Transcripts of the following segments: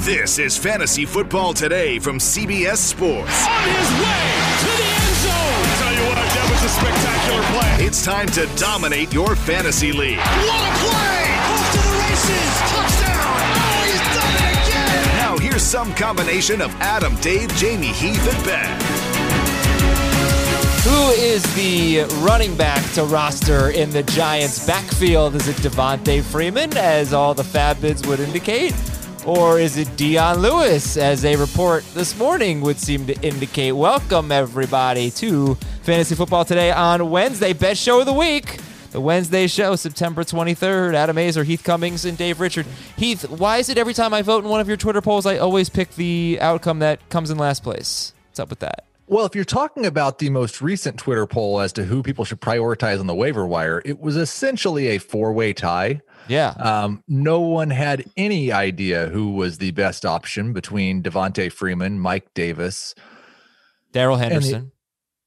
This is Fantasy Football Today from CBS Sports. On his way to the end zone. I tell you what, that was a spectacular play. It's time to dominate your fantasy league. What a play! Off to the races. Touchdown. Oh, he's done it again. Now here's some combination of Adam, Dave, Jamie, Heath, and Ben. Who is the running back to roster in the Giants' backfield? Is it Devonta Freeman, as all the FAAB bids would indicate? Or is it Dion Lewis, as a report this morning would seem to indicate? Welcome, everybody, to Fantasy Football Today on Wednesday, best show of the week. The Wednesday show, September 23rd. Adam Aizer, Heath Cummings, and Dave Richard. Heath, why is it every time I vote in one of your Twitter polls, I always pick the outcome that comes in last place? What's up with that? Well, if you're talking about the most recent Twitter poll as to who people should prioritize on the waiver wire, it was essentially a four way tie. Yeah. Um, no one had any idea who was the best option between Devonta Freeman, Mike Davis, Darrell Henderson,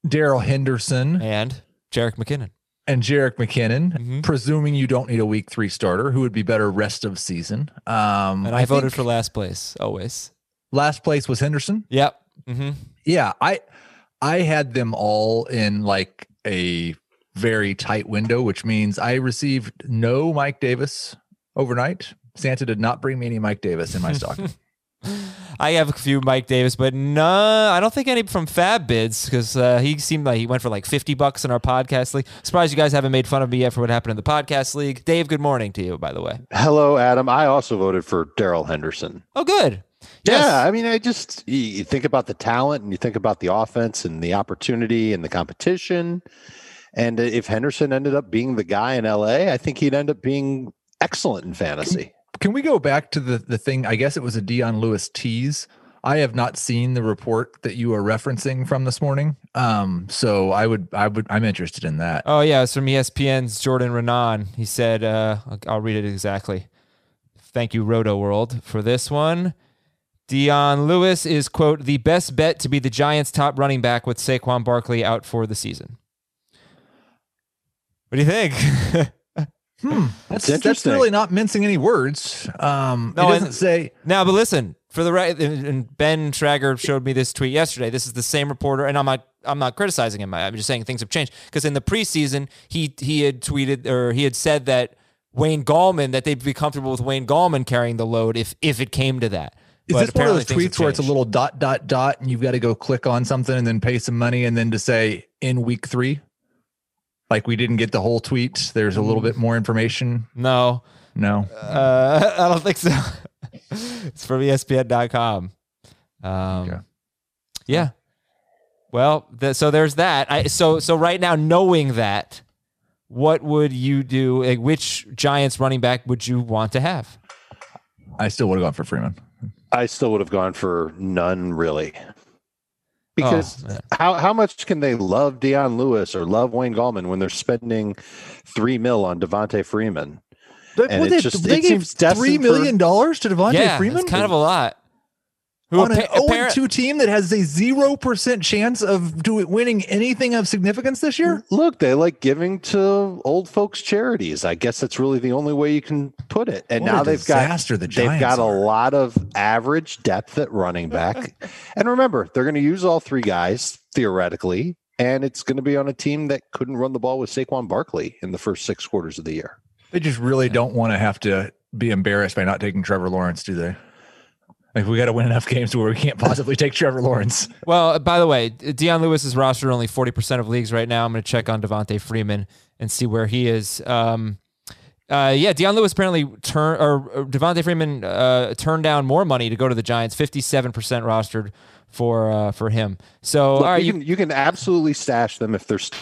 Darrell Henderson, and Jerick McKinnon. and Jerick McKinnon. Mhm. Presuming you don't need a week three starter, who would be better rest of season? Um, And I, voted for last place, always. last place was Henderson. Yep. Mm-hmm. Yeah, I I had them all in like a very tight window, which means I received no Mike Davis overnight. Santa did not bring me any Mike Davis in my stocking. I have a few Mike Davis, but no, I don't think any from FAAB Bids because uh, he seemed like he went for like 50 bucks in our podcast league. Surprised you guys haven't made fun of me yet for what happened in the podcast league. Dave, good morning to you, by the way. Hello, Adam. I also voted for Darrell Henderson. Oh, good. Yeah, I mean, I just you, you think about the talent and you think about the offense and the opportunity and the competition. And if Henderson ended up being the guy in LA, I think he'd end up being excellent in fantasy. Can we go back to the the thing? I guess it was a Dion Lewis tease. I have not seen the report that you are referencing from this morning. Um, so I would I would I'm interested in that. Oh, yeah, it's from ESPN's Jordan Raanan. He said, uh, I'll- I'll read it exactly. Thank you, Rotoworld, for this one. Dion Lewis is, quote, the best bet to be the Giants' top running back with Saquon Barkley out for the season. What do you think? hmm. That's, that's interesting. really not mincing any words. Um, No, it doesn't and- say now, but listen, for the right, and and Ben Trager showed me this tweet yesterday. This is the same reporter, and I'm not, I'm not criticizing him. I'm just saying things have changed because in the preseason, he he had tweeted or he had said that Wayne Gallman that they'd be comfortable with Wayne Gallman carrying the load if if it came to that. Is But this one of those tweets where it's a little dot dot dot and you've got to go click on something and then pay some money and then to say in week three? Like we didn't get the whole tweet. There's a little bit more information. No, No. uh, I don't think so. it's from ESPN.com. Um, Okay. Yeah. Well, th- so there's that. I so so right now, knowing that, what would you do? Like, which Giants running back would you want to have? I still would have gone for Freeman. I still would have gone for none, really. Because Oh, how, how much can they love Dion Lewis or love Wayne Gallman when they're spending three mil on Devonta Freeman? But And what, it they, just- they it gave seems three million dollars to Devonta yeah, Freeman it's kind of a lot. Who on an appa- 0 appar- 2 team that has a zero percent chance of do winning anything of significance this year. Look, they like giving to old folks charities. I guess that's really the only way you can put it. And What a now they've got the they've Giants got a lot of average depth at running back. and remember, they're going to use all three guys theoretically, and it's going to be on a team that couldn't run the ball with Saquon Barkley in the first six quarters of the year. They just really don't want to have to be embarrassed by not taking Trevor Lawrence, do they? Like we got to win enough games where we can't possibly take Trevor Lawrence. Well, by the way, Dion Lewis is rostered only 40% of leagues right now. I'm going to check on Devonta Freeman and see where he is. Um, uh, yeah, Dion Lewis apparently turn or, or Devonta Freeman uh, turned down more money to go to the Giants. 57% rostered for uh, for him. So Look, all right, you, you, can you can absolutely stash them if they're st-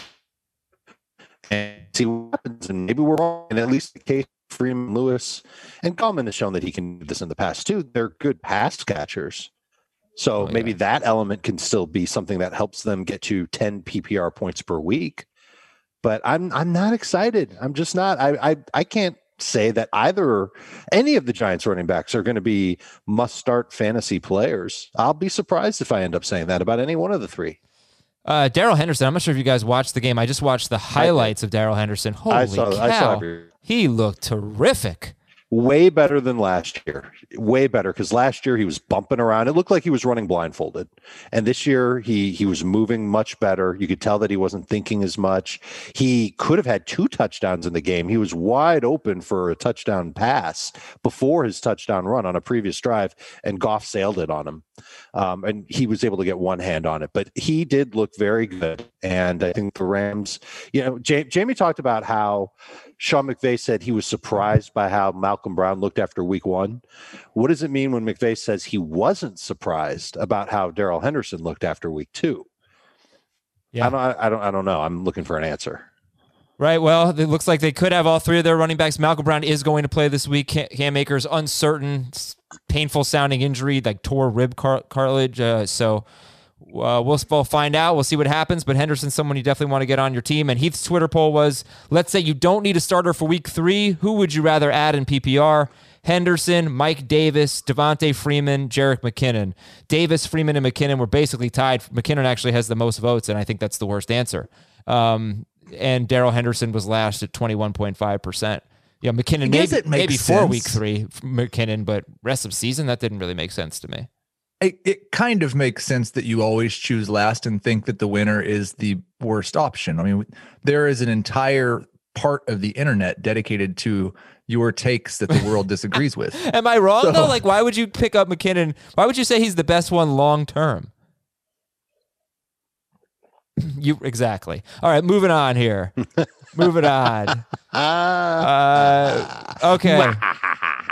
and see what happens. And maybe we're wrong. And at least the case Freeman, Lewis, and Gallman has shown that he can do this in the past too. They're good pass catchers. So Oh, maybe that element can still be something that helps them get to 10 PPR points per week. But I'm I'm not excited. I'm just not. I I, I can't say that either any of the Giants running backs are going to be must start fantasy players. I'll be surprised if I end up saying that about any one of the three. Uh, Darrell Henderson. I'm not sure if you guys watched the game. I just watched the highlights of Darrell Henderson. Holy I saw cow! I saw every- he looked terrific. way better than last year. Way better because last year he was bumping around. It looked like he was running blindfolded, and this year he he was moving much better. You could tell that he wasn't thinking as much. He could have had two touchdowns in the game. He was wide open for a touchdown pass before his touchdown run on a previous drive, and Goff sailed it on him, um, and he was able to get one hand on it. But he did look very good, and I think the Rams. You know, Jamie talked about how. Sean McVay said he was surprised by how Malcolm Brown looked after week one. What does it mean when McVay says he wasn't surprised about how Darrell Henderson looked after week two? Yeah. I don't, I don't, I don't know. I'm looking for an answer. Right. Well, it looks like they could have all three of their running backs. Malcolm Brown is going to play this week. Cam, Akers uncertain, painful sounding injury, like tore rib car- cartilage. Uh, so uh, we'll, we'll find out. We'll see what happens. But Henderson's someone you definitely want to get on your team. And Heath's Twitter poll was: Let's say you don't need a starter for week three. Who would you rather add in PPR? Henderson, Mike Davis, Devonta Freeman, Jerick McKinnon. Davis, Freeman, and McKinnon were basically tied. McKinnon actually has the most votes, and I think that's the worst answer. Um, and Darrell Henderson was last at 21.5%. Yeah, McKinnon maybe, maybe for week three, McKinnon, but rest of season, that didn't really make sense to me. It, it kind of makes sense that you always choose last and think that the winner is the worst option. I mean, there is an entire part of the internet dedicated to your takes that the world disagrees with. Am I wrong So- though? Like, why would you pick up McKinnon? Why would you say he's the best one long term? You exactly. All right, moving on here. moving on. Uh, okay.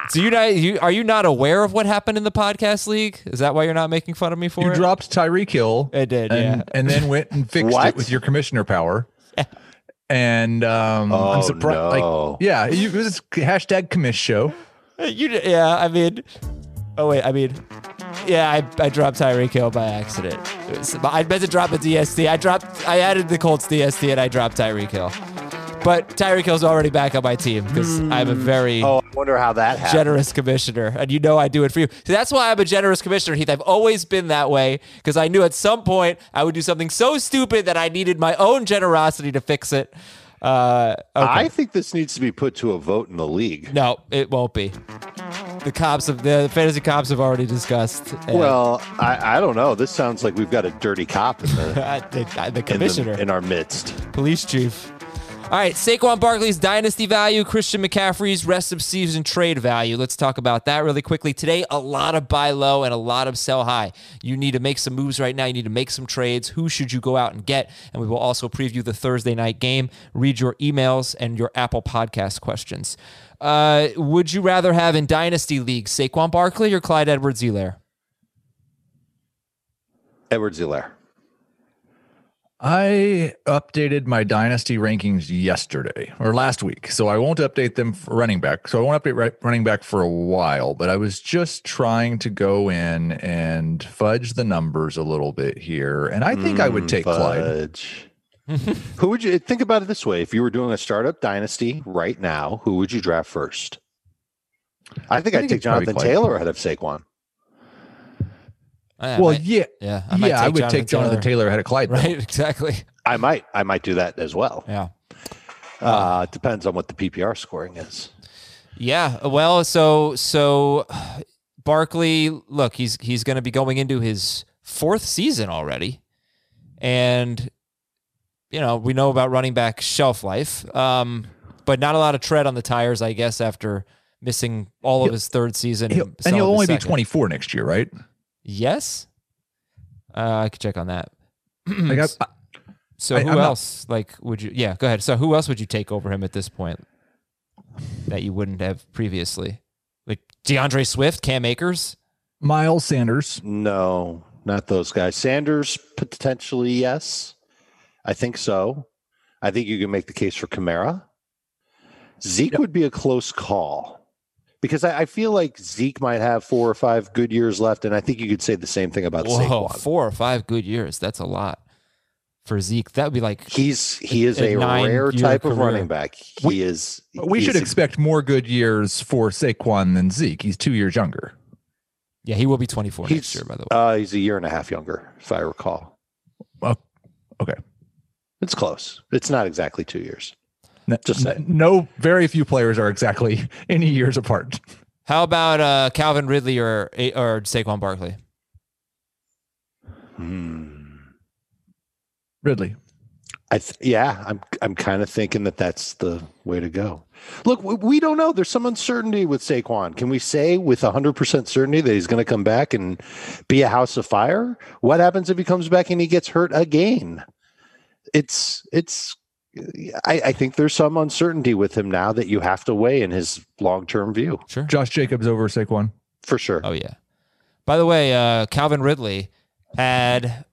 So you not you are you not aware of what happened in the podcast league? Is that why you're not making fun of me for You it? dropped Tyreek Hill. I did, and, yeah. and then went and fixed it with your commissioner power. And um, Oh, I'm surprised. no. Like, yeah, you, it was hashtag commish show. You yeah, I mean, oh wait, I mean, yeah, I, I dropped Tyreek Hill by accident. Was- I meant to drop a DST. I dropped, I added the Colts DST and I dropped Tyreek Hill. But Tyreek Hill's already back on my team because I'm a very Oh, I wonder how that happened. generous commissioner, and you know I do it for you. See, that's why I'm a generous commissioner, Heath. I've always been that way because I knew at some point I would do something so stupid that I needed my own generosity to fix it. Uh, okay. I think this needs to be put to a vote in the league. No, it won't be. The cops have the fantasy cops have already discussed. uh, Well, I, I don't know. This sounds like we've got a dirty cop in the, the, the in, commissioner, the, in our midst. police chief. All right, Saquon Barkley's dynasty value, Christian McCaffrey's rest of season trade value. Let's talk about that really quickly. Today, a lot of buy low and a lot of sell high. You need to make some moves right now. You need to make some trades. Who should you go out and get? And we will also preview the Thursday night game, read your emails and your Apple Podcast questions. Uh, would you rather have in dynasty League Saquon Barkley or Clyde Edwards-Helaire? Edwards Helaire. I updated my dynasty rankings yesterday or last week, so I won't update them for running back. So I won't update running back for a while, but I was just trying to go in and fudge the numbers a little bit here, and I think I would hmm, take Clyde. Who would you think about it this way? If you were doing a startup dynasty right now, who would you draft first? I think I I'd take Jonathan Taylor ahead of Saquon. I Well, might- yeah, yeah, I might yeah, I take would take Jonathan Taylor ahead of Clyde. though. Right, exactly. I might, I might do that as well. Yeah. Uh, it depends on what the PPR scoring is. Yeah, well, so so Barkley, look, he's he's going to be going into his fourth season already, and you know we know about running back shelf life, um, but not a lot of tread on the tires, I guess, after missing all of He'll- his third season, He'll- some and he'll of his only be 24 next year, right? Yes, uh, I could check on that. Like I, so I- who I'm not- else? Like, would you? Yeah, go ahead. So who else would you take over him at this point that you wouldn't have previously? Like D'Andre Swift, Cam Akers. Miles Sanders. No, not those guys. Sanders potentially yes. I think so. I think you can make the case for Kamara. Zeke would be a close call because I, I feel like Zeke might have four or five good years left, and I think you could say the same thing about Whoa, Saquon. four or five good years. That's a lot for Zeke. That would be like He's he is A a, rare nine-year type of running back. He We- is. we should is- expect more good years for Saquon than Zeke. He's two years younger. yeah, he will be 24 next He's year. By the way, uh, he's a year and a half younger, if I recall. Okay. It's close. It's not exactly two years. No, Just no- saying. no, very few players are exactly any years apart. how about uh, Calvin Ridley or or Saquon Barkley? Hmm. Ridley. I th- yeah, I'm I'm kind of thinking that that's the way to go. Look, we, we don't know. There's some uncertainty with Saquon. Can we say with 100% certainty that he's going to come back and be a house of fire? What happens if he comes back and he gets hurt again? It's it's. I, I think there's some uncertainty with him now that you have to weigh in his long term view Sure. Josh Jacobs over Saquon. for sure. Oh yeah. By the way, uh, Calvin Ridley had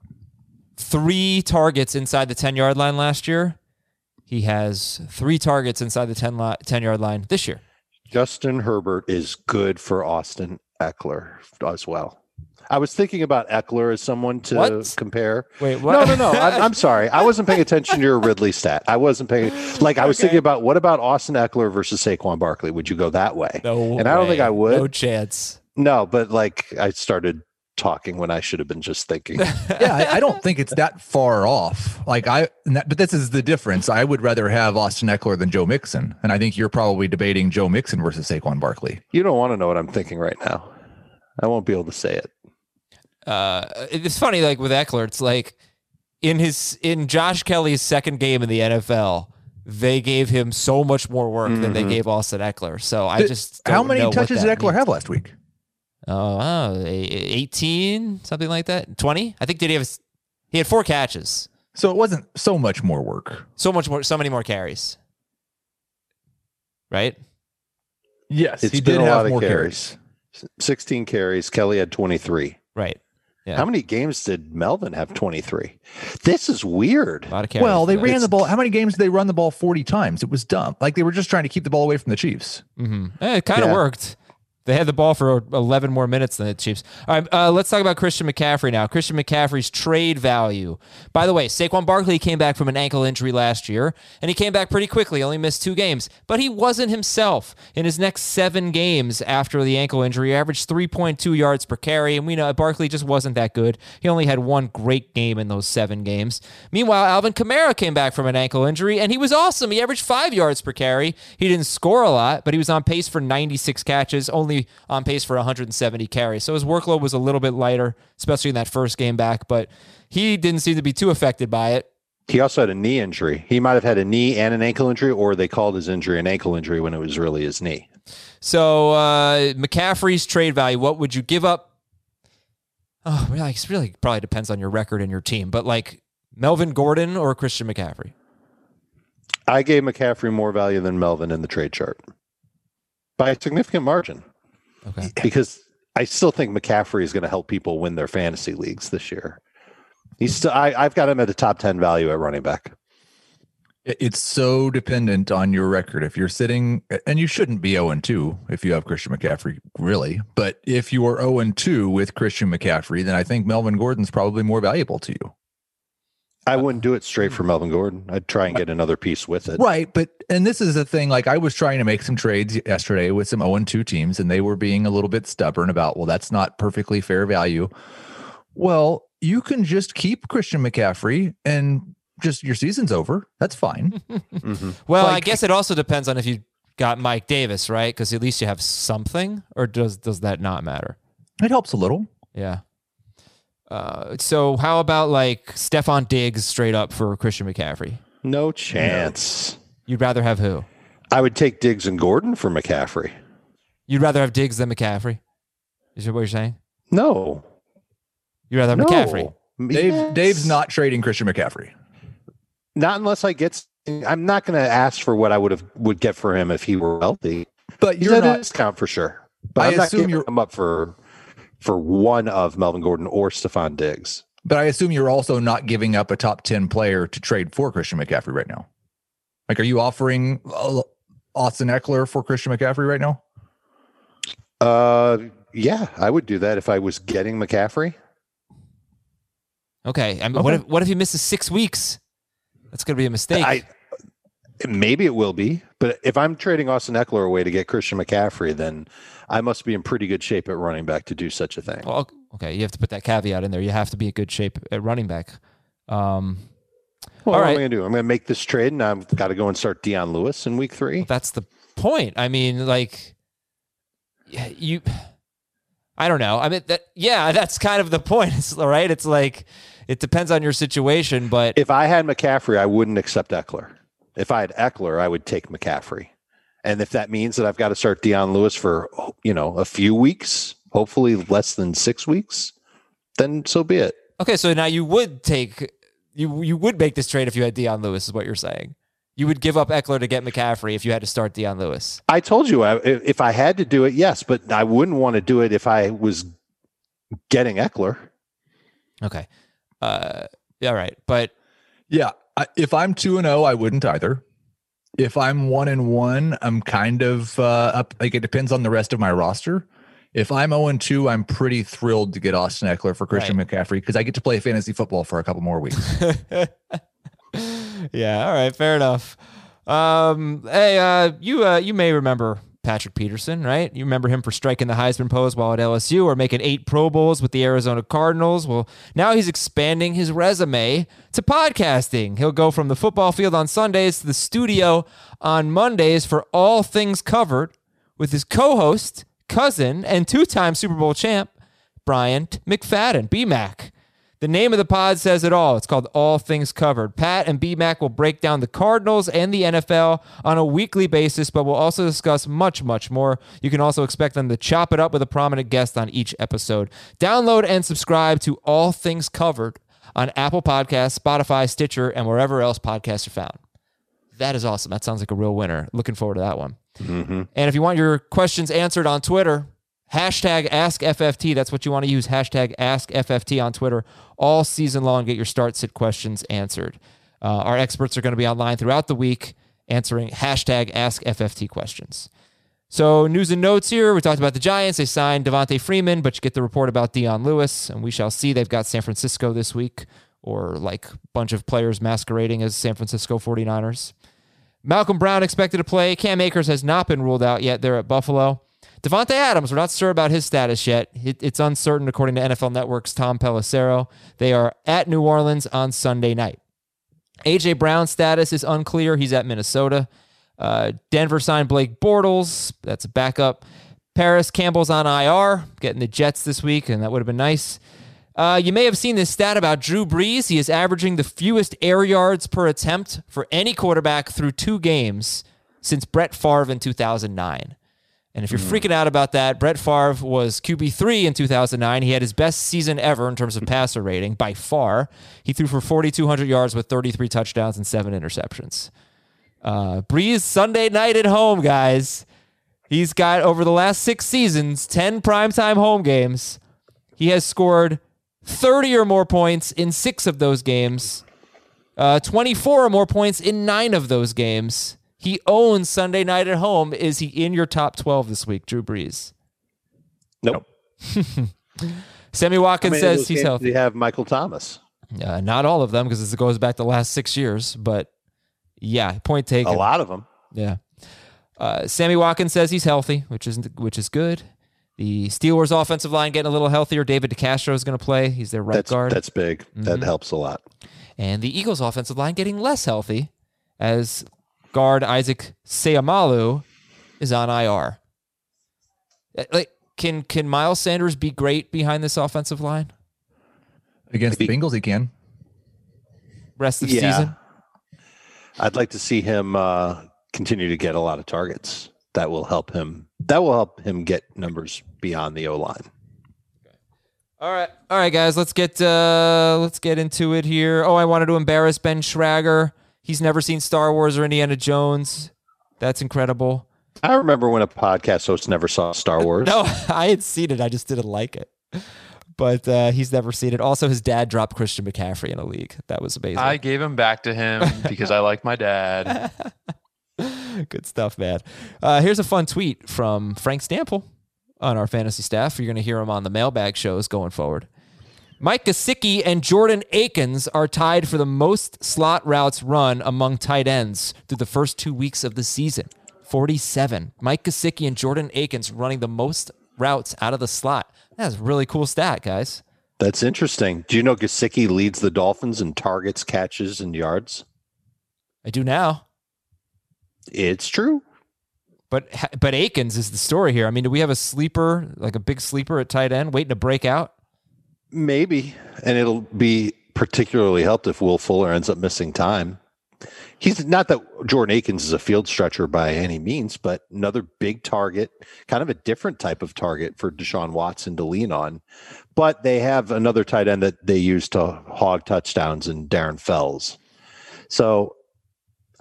three targets inside the 10 yard line last year. He has three targets inside the 10, li- 10 yard line this year. Justin Herbert is good for Austin Ekeler as well. I was thinking about Ekeler as someone to What? compare. Wait, what? No, no, no. I'm, I'm sorry. I wasn't paying attention to your Ridley stat. I wasn't paying. Like I was thinking about what about Austin Ekeler versus Saquon Barkley? Would you go that way? No And I don't think. I would. No chance. No, but like I started talking when I should have been just thinking. yeah, I, I don't think it's that far off. Like I, that, but this is the difference. I would rather have Austin Ekeler than Joe Mixon, and I think you're probably debating Joe Mixon versus Saquon Barkley. you don't want to know what I'm thinking right now. I won't be able to say it. Uh, it's funny, like with Ekeler, it's like in his in Josh Kelley's second game in the NFL, they gave him so much more work than they Mhm. gave Austin Ekeler. So I Th- just How don't many know touches did Ekeler means. have last week? Oh, wow, a- a- 18, something like that. 20? I think did he have he had four catches. So it wasn't so much more work. So much more so many more carries. Right? Yes, It's he been did a have lot of more carries. 16 carries. Kelley had 23. Right. Yeah. How many games did Melvin have 23? This is weird. A lot of. Well, they but- ran the ball. How many games did they run the ball 40 times? It was dumb. Like they were just trying to keep the ball away from the Chiefs. Mm-hmm. It kind of Yeah. worked. They had the ball for 11 more minutes than the Chiefs. All right, uh, let's talk about Christian McCaffrey now. Christian McCaffrey's trade value. By the way, Saquon Barkley came back from an ankle injury last year, and he came back pretty quickly, only missed two games. But he wasn't himself. In his next seven games after the ankle injury, he averaged 3.2 yards per carry, and we know Barkley just wasn't that good. He only had one great game in those seven games. Meanwhile, Alvin Kamara came back from an ankle injury, and he was awesome. He averaged five yards per carry. He didn't score a lot, but he was on pace for 96 catches, only on pace for 170 carries. So his workload was a little bit lighter, especially in that first game back, but he didn't seem to be too affected by it. He also had a knee injury. He might have had a knee and an ankle injury, or they called his injury an ankle injury when it was really his knee. So uh, McCaffrey's trade value, what would you give up? Oh, really? It really probably depends on your record and your team, but like Melvin Gordon or Christian McCaffrey? I gave McCaffrey more value than Melvin in the trade chart by a significant margin Okay. because I still think McCaffrey is going to help people win their fantasy leagues this year. He's still, I, I've got him at a top 10 value at running back. It's so dependent on your record. If you're sitting, and you shouldn't be 0 2 if you have Christian McCaffrey, really. But if you are 0 2 with Christian McCaffrey, then I think Melvin Gordon's probably more valuable to you. I uh, wouldn't do it straight for hmm. Melvin Gordon. I'd try and uh, get another piece with it. Right. But, and this is the thing like I was trying to make some trades yesterday with some 0 2 teams, and they were being a little bit stubborn about, well, that's not perfectly fair value. Well, you can just keep Christian McCaffrey and just your season's over. That's fine. Mhm. Well, I guess it also depends on if you got Mike Davis, right? Because at least you have something, or does does that not matter? it helps a little. Yeah. Uh, so how about like Stefon Diggs straight up for Christian McCaffrey? No chance. You'd rather have who? I would take Diggs and Gordon for McCaffrey. You'd rather have Diggs than McCaffrey? Is that what you're saying? No. You'd rather have no. McCaffrey? Dave, Dave's not trading Christian McCaffrey. Not unless I get. I'm not going to ask for what I would have would get for him if he were healthy. But you're at a not. discount for sure. But I I'm not assume giving you're- him up for for one of Melvin Gordon or Stefon Diggs. But I assume you're also not giving up a top ten player to trade for Christian McCaffrey right now. Like, are you offering uh, Austin Ekeler for Christian McCaffrey right now? Uh, yeah, I would do that if I was getting McCaffrey. Okay. I mean, what if what if he misses six weeks? That's gonna be a mistake. I maybe it will be, but if I'm trading Austin Ekeler away to get Christian McCaffrey, then I must be in pretty good shape at running back to do such a thing. well, okay, you have to put that caveat in there. You have to be in good shape at running back. Um, Well, all what right. am I going to do? I'm going to make this trade, and I've got to go and start Dion Lewis in week three. that's the point. I mean, like, yeah, you. I don't know. I mean, that yeah, that's kind of the point. It's right. It's like it depends on your situation, but If I had McCaffrey, I wouldn't accept Ekeler. If I had Ekeler, I would take McCaffrey. And if that means that I've got to start Dion Lewis for you know a few weeks, hopefully less than six weeks, then so be it. okay. So now you would take you you would make this trade if you had Dion Lewis, is what you're saying. You would give up Ekeler to get McCaffrey if you had to start Dion Lewis. I told you I, if I had to do it, yes, but I wouldn't want to do it if I was getting Ekeler. Okay. Uh, all right, but Yeah. I, if I'm two and zero, I wouldn't either. If I'm one and one, I'm kind of uh, up. Like it depends on the rest of my roster. If I'm zero and two, I'm pretty thrilled to get Austin Ekeler for Christian McCaffrey because I get to play fantasy football for a couple more weeks. yeah, all right, fair enough. Um, hey, uh, you uh, you may remember Patrick Peterson, right? You remember him for striking the Heisman pose while at LSU or making eight Pro Bowls with the Arizona Cardinals. Well, now he's expanding his resume to podcasting. He'll go from the football field on Sundays to the studio on Mondays for all things covered with his co-host, cousin, and two-time Super Bowl champ, Bryant McFadden, BMAC. The name of the pod says it all. It's called All Things Covered. Pat and BMAC will break down the Cardinals and the NFL on a weekly basis, but we'll also discuss much, much more. You can also expect them to chop it up with a prominent guest on each episode. Download and subscribe to All Things Covered on Apple Podcasts, Spotify, Stitcher, and wherever else podcasts are found. That is awesome. That sounds like a real winner. Looking forward to that one. Mm-hmm. And if you want your questions answered on Twitter, hashtag AskFFT. That's what you want to use. Hashtag AskFFT on Twitter all season long. Get your start sit questions answered. Uh, our experts are going to be online throughout the week answering hashtag AskFFT questions. So, news and notes here. We talked about the Giants. They signed Devonta Freeman, but you get the report about Dion Lewis, and we shall see. They've got San Francisco this week, or like a bunch of players masquerading as San Francisco 49ers. Malcolm Brown expected to play. Cam Akers has not been ruled out yet there at Buffalo. Davante Adams, we're not sure about his status yet. It- It's uncertain according to NFL Network's Tom Pelissero. They are at New Orleans on Sunday night. AJ Brown's status is unclear. He's at Minnesota. Uh, Denver signed Blake Bortles. That's a backup. Parris Campbell's on IR, getting the Jets this week, and that would have been nice. Uh, you may have seen this stat about Drew Brees. He is averaging the fewest air yards per attempt for any quarterback through two games since Brett Favre in 2009. And if you're freaking out about that, Brett Favre was QB3 in 2009. He had his best season ever in terms of passer rating by far. He threw for 4,200 yards with 33 touchdowns and seven interceptions. Uh, Brees Sunday night at home, guys. He's got over the last six seasons 10 primetime home games. He has scored 30 or more points in six of those games, uh, 24 or more points in nine of those games. He owns Sunday night at home. Is he in your top 12 this week, Drew Brees? Nope. Sammy Watkins How many of says he's healthy. do you have Michael Thomas. Uh, not all of them because this goes back the last six years, but yeah, point taken. A lot of them. Yeah. Uh, Sammy Watkins says he's healthy, which is which is good. The Steelers' offensive line getting a little healthier. David DeCastro is going to play. He's their right That's guard. that's big. That helps a lot. and the Eagles' offensive line getting less healthy as guard Isaac Seumalo is on IR. Uh, Like, can can Miles Sanders be great behind this offensive line Against the Bengals, he can. rest of Yeah. season? I'd like to see him uh, continue to get a lot of targets. That will help him. That will help him get numbers beyond the O line. All right, all right, guys. Let's get uh, let's get into it here. Oh, I wanted to embarrass Ben Schrager. He's never seen Star Wars or Indiana Jones. That's incredible. I remember when a podcast host never saw Star Wars. No, I had seen it. I just didn't like it. But uh, he's never seen it. Also, his dad dropped Christian McCaffrey in a league. That was amazing. I gave him back to him because I like my dad. Good stuff, man. Uh, here's a fun tweet from Frank Stampfl on our fantasy staff. You're going to hear him on the mailbag shows going forward. Mike Gesicki and Jordan Akins are tied for the most slot routes run among tight ends through the first two weeks of the season. 47. Mike Gesicki and Jordan Akins running the most routes out of the slot. That's a really cool stat, guys. That's interesting. Do you know Gesicki leads the Dolphins in targets, catches, and yards? I do now. It's true. But but Akins is the story here. I mean, do we have a sleeper, like a big sleeper at tight end, waiting to break out? Maybe, and it'll be particularly helped if Will Fuller ends up missing time. He's not that Jordan Akins is a field stretcher by any means, but another big target, kind of a different type of target for Deshaun Watson to lean on. But they have another tight end that they use to hog touchdowns in Darren Fells. So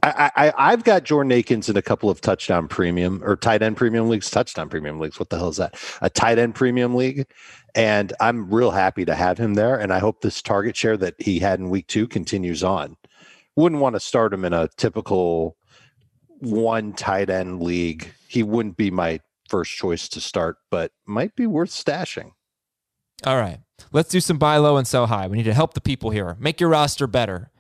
I, I, I've got Jordan Akins in a couple of touchdown premium or tight end premium leagues, touchdown premium leagues. What the hell is that? A tight end premium league. And I'm real happy to have him there. And I hope this target share that he had in week two continues on. Wouldn't want to start him in a typical one tight end league. He wouldn't be my first choice to start, but might be worth stashing. All right. Let's do some buy low and sell high. We need to help the people here. Make your roster better.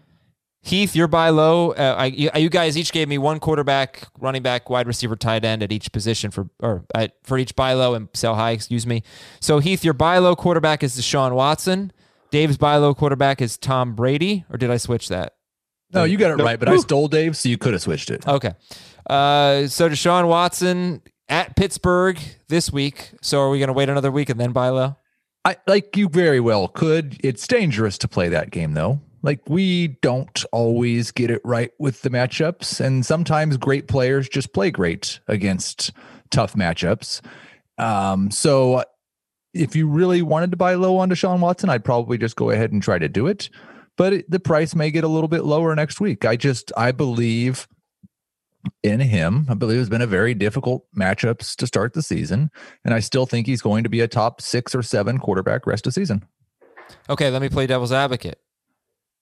Heath, your buy low. Uh, I, you, you, guys each gave me one quarterback, running back, wide receiver, tight end at each position for or at, for each buy low and sell high. Excuse me. So Heath, your buy low quarterback is Deshaun Watson. Dave's buy low quarterback is Tom Brady. Or did I switch that? No, you got it right, but I stole Dave, so you could have switched it. Okay. Uh, so Deshaun Watson at Pittsburgh this week. So are we going to wait another week and then buy low? I like you very well could. It's dangerous to play that game though. Like we don't always get it right with the matchups, and sometimes great players just play great against tough matchups. Um, so if you really wanted to buy low on Deshaun Watson, I'd probably just go ahead and try to do it. But it, the price may get a little bit lower next week. I just I believe in him. I believe it's been a very difficult matchups to start the season, and I still think he's going to be a top six or seven quarterback rest of season. Okay, let me play devil's advocate.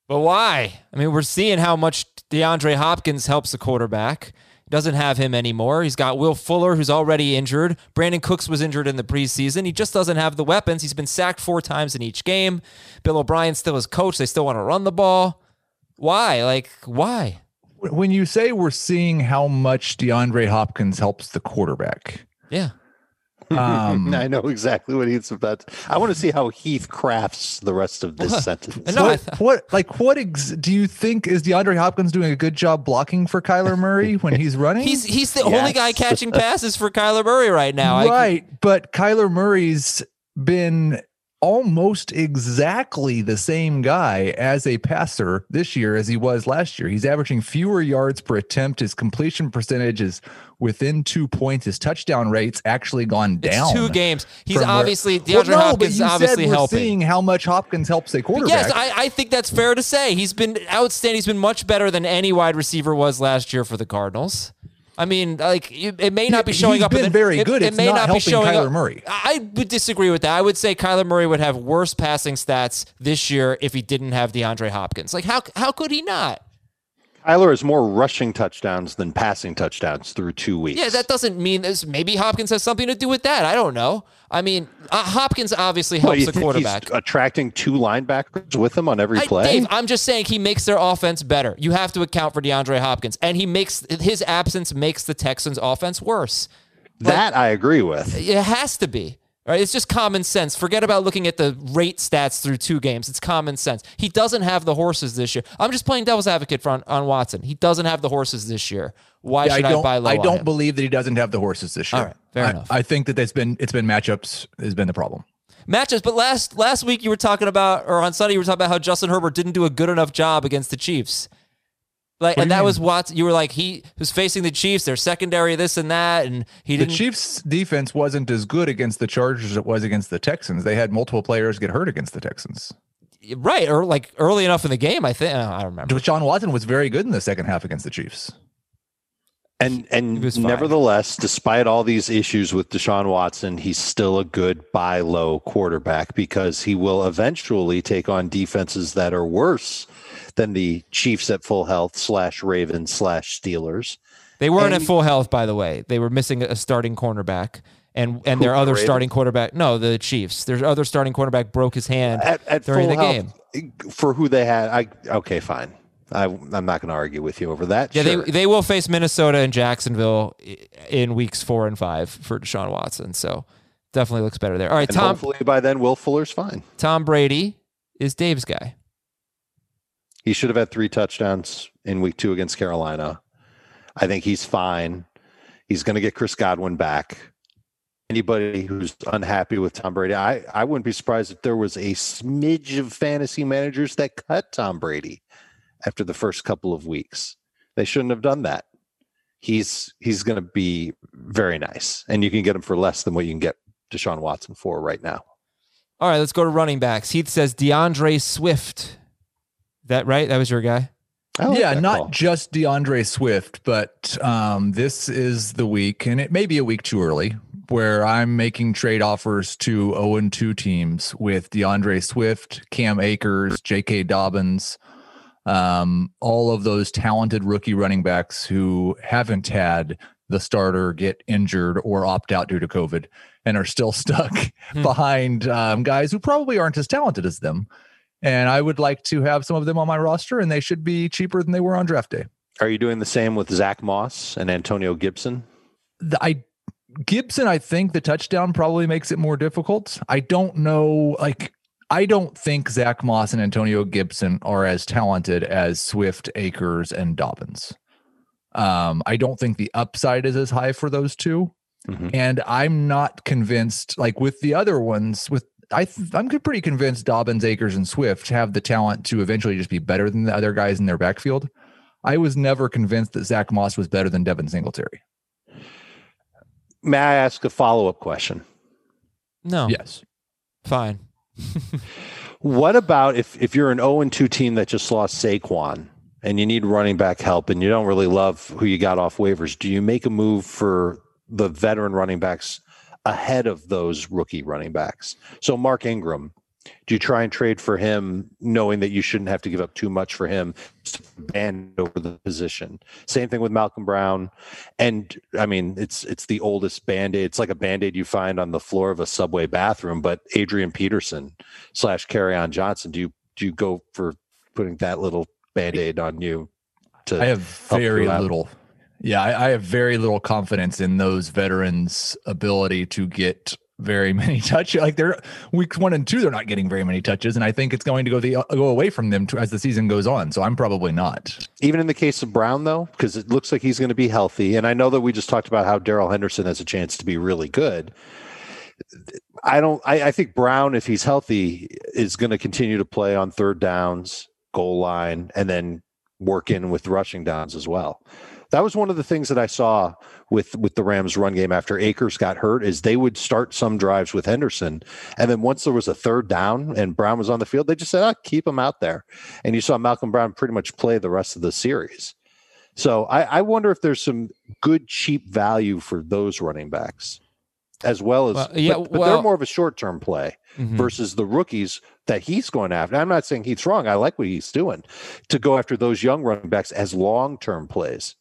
But why? I mean, we're seeing how much DeAndre Hopkins helps the quarterback. Doesn't have him anymore. He's got Will Fuller, who's already injured. Brandin Cooks was injured in the preseason. He just doesn't have the weapons. He's been sacked four times in each game. Bill O'Brien still is coach. They still want to run the ball. Why? Like, why? When you say we're seeing how much DeAndre Hopkins helps the quarterback, yeah, um, I know exactly what he's about. I want to see how Heath crafts the rest of this sentence. No, what, what, like, what ex- do you think is DeAndre Hopkins doing a good job blocking for Kyler Murray when he's running? he's he's the yes. only guy catching passes for Kyler Murray right now. Right, I, but Kyler Murray's been almost exactly the same guy as a passer this year as he was last year. He's averaging fewer yards per attempt. His completion percentage is within two points. His touchdown rate's actually gone down. It's two games. He's obviously DeAndre well, no, Hopkins obviously we're helping. Seeing how much Hopkins helps a quarterback. Yes, I, I think that's fair to say. He's been outstanding. He's been much better than any wide receiver was last year for the Cardinals. I mean, like it may not be showing He's up. Been very it, good. It, it's may not, not be showing Kyler up. Murray. I would disagree with that. I would say Kyler Murray would have worse passing stats this year if he didn't have DeAndre Hopkins. Like how how could he not? Kyler has more rushing touchdowns than passing touchdowns through two weeks. Yeah, that doesn't mean this. Maybe Hopkins has something to do with that. I don't know. I mean, uh, Hopkins obviously helps well, the quarterback. attracting two linebackers with him on every I, play. Dave, I'm just saying he makes their offense better. You have to account for DeAndre Hopkins, and he makes his absence makes the Texans' offense worse. That I agree with. It has to be. Right? It's just common sense. Forget about looking at the rate stats through two games. It's common sense. He doesn't have the horses this year. I'm just playing devil's advocate for on, on Watson. He doesn't have the horses this year. Why yeah, should I, I buy low? I don't believe that he doesn't have the horses this year. All right, fair I, enough. I think that it's been it's been matchups has been the problem. Matchups, but last last week you were talking about, or on Sunday you were talking about how Justin Herbert didn't do a good enough job against the Chiefs. Like, and that was Watson. you were like. He was facing the Chiefs, their secondary, this and that, and he didn't. The Chiefs' defense wasn't as good against the Chargers as it was against the Texans. They had multiple players get hurt against the Texans. Right, or like early enough in the game, I think. Uh, I don't remember. Deshaun Watson was very good in the second half against the Chiefs. And and nevertheless, despite all these issues with Deshaun Watson, he's still a good buy low quarterback because he will eventually take on defenses that are worse than the Chiefs at full health slash Ravens slash Steelers. They weren't And- at full health, by the way. They were missing a starting cornerback, and and their other Ravens? starting quarterback. No, the Chiefs. Their other starting quarterback broke his hand at, at during the health, game. for who they had. I okay, fine. I, I'm not going to argue with you over that. Yeah, Sure. they they will face Minnesota and Jacksonville in weeks four and five for Deshaun Watson. So definitely looks better there. All right, and Tom hopefully by then Will Fuller's fine. Tom Brady is Dave's guy. He should have had three touchdowns in week two against Carolina. I think he's fine. He's going to get Chris Godwin back. Anybody who's unhappy with Tom Brady, I, I wouldn't be surprised if there was a smidge of fantasy managers that cut Tom Brady after the first couple of weeks. They shouldn't have done that. He's he's going to be very nice, and you can get him for less than what you can get Deshaun Watson for right now. All right, let's go to running backs. Heath says D'Andre Swift. That right? That was your guy. I like yeah, not call. just D'Andre Swift, but um, this is the week, and it may be a week too early, where I'm making trade offers to 0 and 2 teams with DeAndre Swift, Cam Akers, J.K. Dobbins, um, all of those talented rookie running backs who haven't had the starter get injured or opt out due to COVID and are still stuck Hmm. behind um, guys who probably aren't as talented as them. And I would like to have some of them on my roster, and they should be cheaper than they were on draft day. Are you doing the same with Zach Moss and Antonio Gibson? The, I Gibson, I think the touchdown probably makes it more difficult. I don't know, like I don't think Zach Moss and Antonio Gibson are as talented as Swift, Akers, and Dobbins. Um, I don't think the upside is as high for those 2 Mhm. and I'm not convinced. Like with the other ones, with I, th- I'm pretty convinced Dobbins, Akers, and Swift have the talent to eventually just be better than the other guys in their backfield. I was never convinced that Zach Moss was better than Devin Singletary. May I ask a follow up question? No. Yes. Fine. What about if if you're an 0 and 2 team that just lost Saquon and you need running back help and you don't really love who you got off waivers? Do you make a move for the veteran running backs ahead of those rookie running backs? So Mark Ingram, do you try and trade for him knowing that you shouldn't have to give up too much for him to band over the position? Same thing with Malcolm Brown. And I mean, it's it's the oldest band-aid. It's like a band-aid you find on the floor of a subway bathroom, but Adrian Peterson slash Kerryon Johnson, do you do you go for putting that little band-aid on you to I have very little. Yeah, I, I have very little confidence in those veterans' ability to get very many touches. Like they're weeks one and two, they're not getting very many touches, and I think it's going to go the go away from them to, as the season goes on. So I'm probably not. even in the case of Brown, though, because it looks like he's going to be healthy. And I know that we just talked about how Darrell Henderson has a chance to be really good. I don't, I, I think Brown, if he's healthy, is going to continue to play on third downs, goal line, and then work in with rushing downs as well. That was one of the things that I saw with with the Rams run game after Akers got hurt is they would start some drives with Henderson and then once there was a third down and Brown was on the field they just said, "Ah, keep him out there." And you saw Malcolm Brown pretty much play the rest of the series. So I, I wonder if there's some good cheap value for those running backs as well as Well, yeah, but, but well- they're more of a short term play Mhm. versus the rookies that he's going after. I'm not saying he's wrong. I like what he's doing to go after those young running backs as long term plays.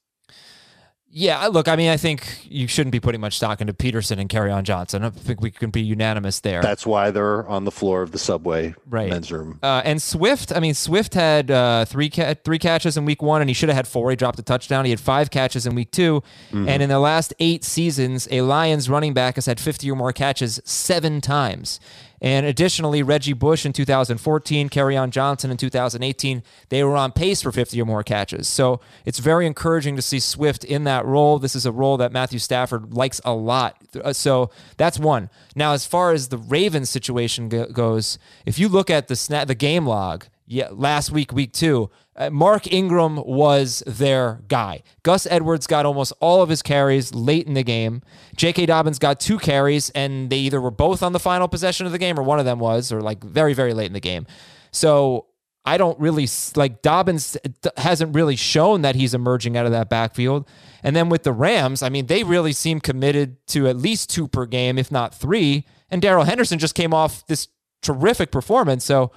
Yeah, look, I mean, I think you shouldn't be putting much stock into Peterson and Kerryon Johnson. I think we can be unanimous there. That's why they're on the floor of the subway Right. men's room. Uh, and Swift, I mean, Swift had uh, three ca- three catches in week one, and he should have had four. He dropped a touchdown. He had five catches in week 2 and in the last eight seasons, a Lions running back has had 50 or more catches seven times. And additionally, Reggie Bush in 2014, on Johnson in 2018, they were on pace for 50 or more catches. So it's very encouraging to see Swift in that role. This is a role that Matthew Stafford likes a lot. Uh, So that's one. Now, as far as the Ravens situation goes, if you look at the snap, the game log, yeah, last week, week two, uh, Mark Ingram was their guy. Gus Edwards got almost all of his carries late in the game. J.K. Dobbins got two carries, and they either were both on the final possession of the game, or one of them was, or like very, very late in the game. So I don't really like Dobbins hasn't really shown that he's emerging out of that backfield. And then with the Rams, I mean, they really seem committed to at least two per game, if not three. And Darrell Henderson just came off this terrific performance. So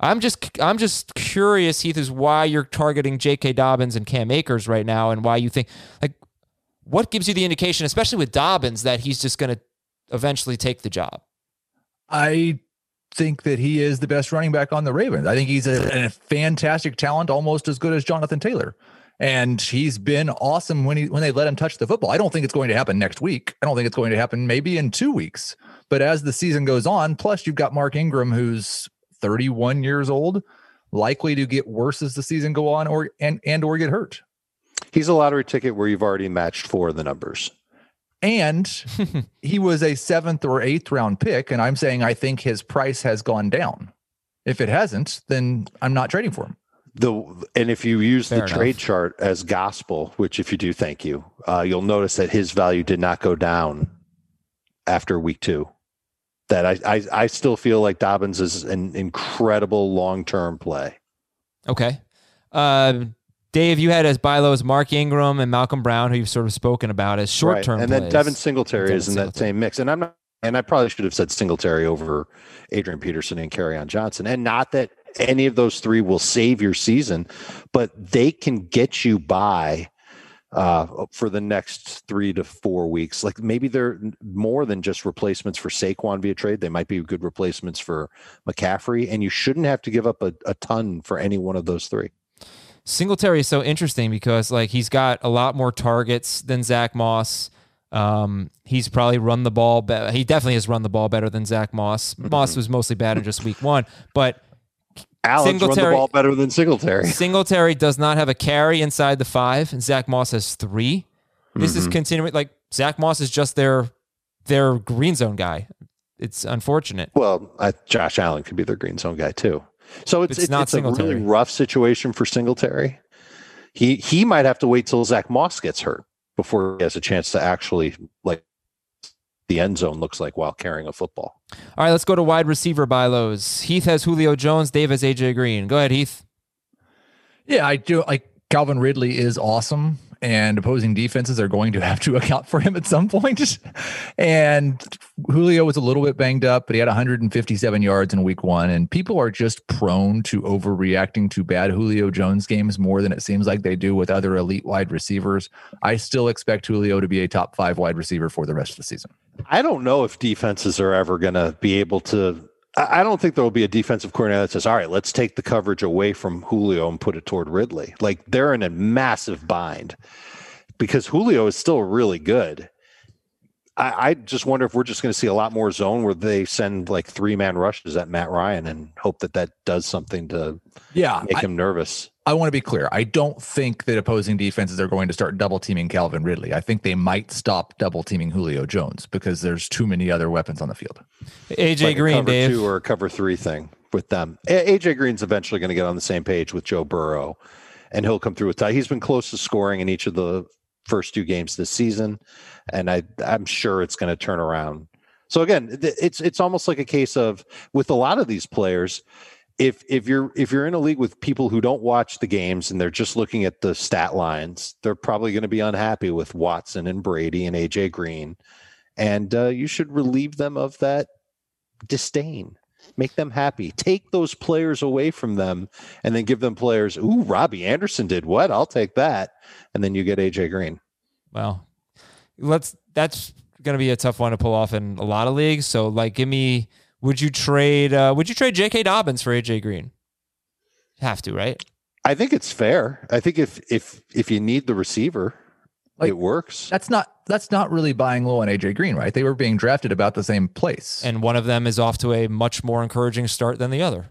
I'm just I'm just curious, Heath, is why you're targeting J.K. Dobbins and Cam Akers right now, and why you think like what gives you the indication, especially with Dobbins, that he's just going to eventually take the job? I think that he is the best running back on the Ravens. I think he's a, a fantastic talent, almost as good as Jonathan Taylor. And he's been awesome when he when they let him touch the football. I don't think it's going to happen next week. I don't think it's going to happen maybe in two weeks. But as the season goes on, plus you've got Mark Ingram, who's 31 years old, likely to get worse as the season go on, or and and or get hurt. He's a lottery ticket where you've already matched four of the numbers. And he was a seventh or eighth round pick. And I'm saying I think his price has gone down. If it hasn't, then I'm not trading for him. The and if you use Fair the enough. trade chart as gospel, which if you do, thank you, uh, you'll notice that his value did not go down after week two. That I I, I still feel like Dobbins is an incredible long term play. Okay. Uh, Dave, you had as buy low as Mark Ingram and Malcolm Brown, who you've sort of spoken about as short term. Right. And then Devin Singletary Devin is in that same mix. And I'm not, and I probably should have said Singletary over Adrian Peterson and Kerryon Johnson. And not that any of those three will save your season, but they can get you by uh, for the next three to four weeks. Like maybe they're more than just replacements for Saquon via trade. They might be good replacements for McCaffrey, and you shouldn't have to give up a, a ton for any one of those three. Singletary is so interesting because like he's got a lot more targets than Zach Moss. Um, he's probably run the ball. Be- he definitely has run the ball better than Zach Moss. Moss was mostly bad in just week one, but Allen's run the Singletary- ball better than Singletary. Singletary does not have a carry inside the five, and Zach Moss has three. This Mm-hmm. is continuing. Like Zach Moss is just their their green zone guy. It's unfortunate. Well, I, Josh Allen could be their green zone guy too. So it's It's it's, not it's a really rough situation for Singletary. He he might have to wait till Zach Moss gets hurt before he has a chance to actually like the end zone looks like while carrying a football. All right, let's go to wide receiver buy lows. Heath has Julio Jones. Dave has AJ Green. Go ahead, Heath. Yeah, I do. Like Calvin Ridley is awesome, and opposing defenses are going to have to account for him at some point. and Julio was a little bit banged up, but he had 157 yards in week one. And people are just prone to overreacting to bad Julio Jones games more than it seems like they do with other elite wide receivers. I still expect Julio to be a top five wide receiver for the rest of the season. I don't know if defenses are ever going to be able to. I I don't think there will be a defensive coordinator that says, "All right, let's take the coverage away from Julio and put it toward Ridley." Like they're in a massive bind because Julio is still really good. I, I just wonder if we're just going to see a lot more zone where they send like three man rushes at Matt Ryan and hope that that does something to Yeah, make him nervous. I want to be clear. I don't think that opposing defenses are going to start double teaming Calvin Ridley. I think they might stop double teaming Julio Jones because there's too many other weapons on the field. AJ like a Green, cover Dave. two or a cover three thing with them. A- AJ Green's eventually going to get on the same page with Joe Burrow, and he'll come through with tie. He's been close to scoring in each of the first two games this season, and I I'm sure it's going to turn around. So again, it's it's almost like a case of with a lot of these players. If if you're if you're in a league with people who don't watch the games and they're just looking at the stat lines, they're probably going to be unhappy with Watson and Brady and AJ Green, and uh, you should relieve them of that disdain. Make them happy. Take those players away from them and then give them players. Ooh, Robbie Anderson did what? I'll take that. And then you get AJ Green. Well, let's. That's going to be a tough one to pull off in a lot of leagues. So, like, give me. Would you trade? Uh, would you trade J.K. Dobbins for AJ Green? Have to, right? I think it's fair. I think if if if you need the receiver, Like- it works. That's not that's not really buying low on AJ Green, right? They were being drafted about the same place. And one of them is off to a much more encouraging start than the other,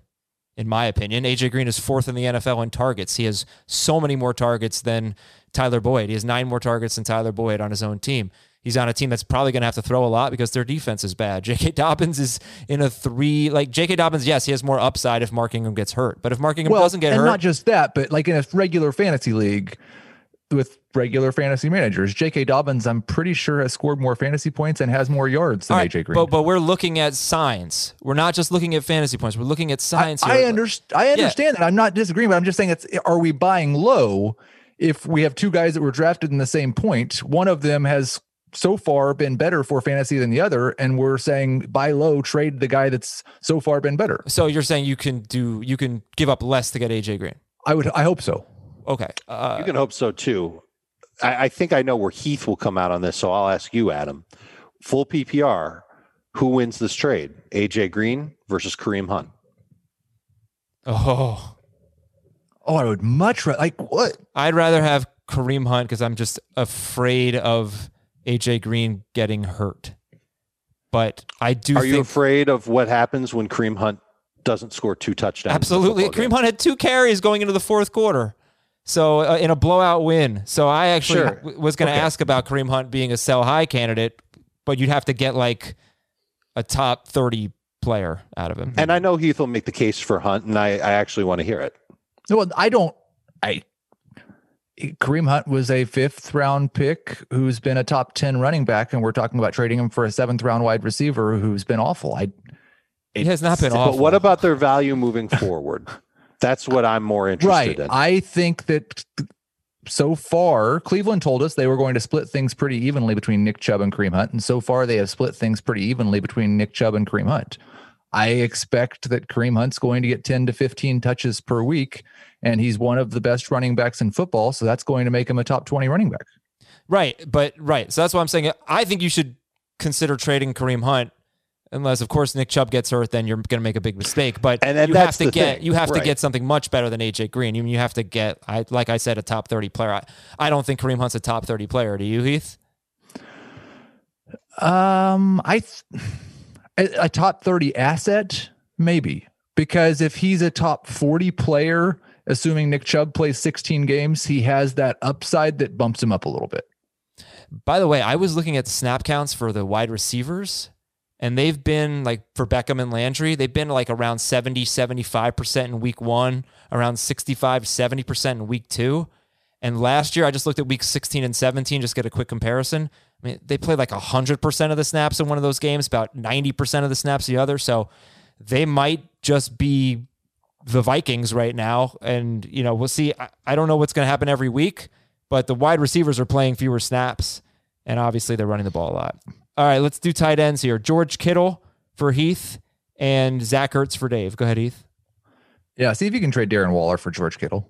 in my opinion. AJ Green is fourth in the NFL in targets. He has so many more targets than Tyler Boyd. He has nine more targets than Tyler Boyd on his own team. He's on a team that's probably going to have to throw a lot because their defense is bad. J.K. Dobbins is in a three. Like J.K. Dobbins, yes, he has more upside if Mark Ingram gets hurt. But if Mark Ingram doesn't get and hurt, not just that, but like in a regular fantasy league with regular fantasy managers, J.K. Dobbins, I'm pretty sure has scored more fantasy points and has more yards than right, AJ Green. But but we're looking at science. We're not just looking at fantasy points. We're looking at science. I, here. underst- I understand that. I'm not disagreeing, but I'm just saying it's are we buying low if we have two guys that were drafted in the same point? One of them has so far been better for fantasy than the other, and we're saying buy low, trade the guy that's so far been better. So you're saying you can do you can give up less to get AJ Green? I would I hope so. Okay. Uh, you can hope so too. I, I think I know where Heath will come out on this, so I'll ask you, Adam. Full PPR, who wins this trade? AJ Green versus Kareem Hunt. Oh, Oh, I would much rather like what? I'd rather have Kareem Hunt because I'm just afraid of AJ Green getting hurt. But I do Are think you afraid of what happens when Kareem Hunt doesn't score two touchdowns? absolutely football Kareem game? Hunt had two carries going into the fourth quarter. So uh, in a blowout win. So I actually Sure. w- was going to Okay. ask about Kareem Hunt being a sell high candidate, but you'd have to get like a top 30 player out of him. And I know Heath will make the case for Hunt, and I, I actually want to hear it. Well, I don't. I Kareem Hunt was a fifth round pick who's been a top ten running back, and we're talking about trading him for a seventh round wide receiver who's been awful. I he has not been awful. But what about their value moving forward? That's what I'm more interested right. in. I think that so far Cleveland told us they were going to split things pretty evenly between Nick Chubb and Kareem Hunt, and so far they have split things pretty evenly between Nick Chubb and Kareem Hunt. I expect that Kareem Hunt's going to get 10 to 15 touches per week, and he's one of the best running backs in football. So that's going to make him a top 20 running back. Right, but right. So that's why I'm saying I think you should consider trading Kareem Hunt, unless of course Nick Chubb gets hurt, then you're going to make a big mistake. But And then you have to the get thing, you have to get something much better than AJ Green. You you have to get I like I said a top thirty player. I, I don't think Kareem Hunt's a top thirty player. Do you, Heath? Um, I th- a, a top 30 asset, maybe. Because if he's a top 40 player, assuming Nick Chubb plays 16 games, he has that upside that bumps him up a little bit. By the way, I was looking at snap counts for the wide receivers, and they've been like for Beckham and Landry, they've been like around 70, 75% in week one, around 65, 70% in week two. And last year, I just looked at week 16 and 17, just get a quick comparison. I mean, they played like 100% of the snaps in one of those games, about 90% of the snaps the other. So they might just be the Vikings right now. And, you know, we'll see. I, I don't know what's going to happen every week, but the wide receivers are playing fewer snaps. And obviously, they're running the ball a lot. All right, let's do tight ends here. George Kittle for Heath and Zach Ertz for Dave. Go ahead, Heath. Yeah, see if you can trade Darren Waller for George Kittle.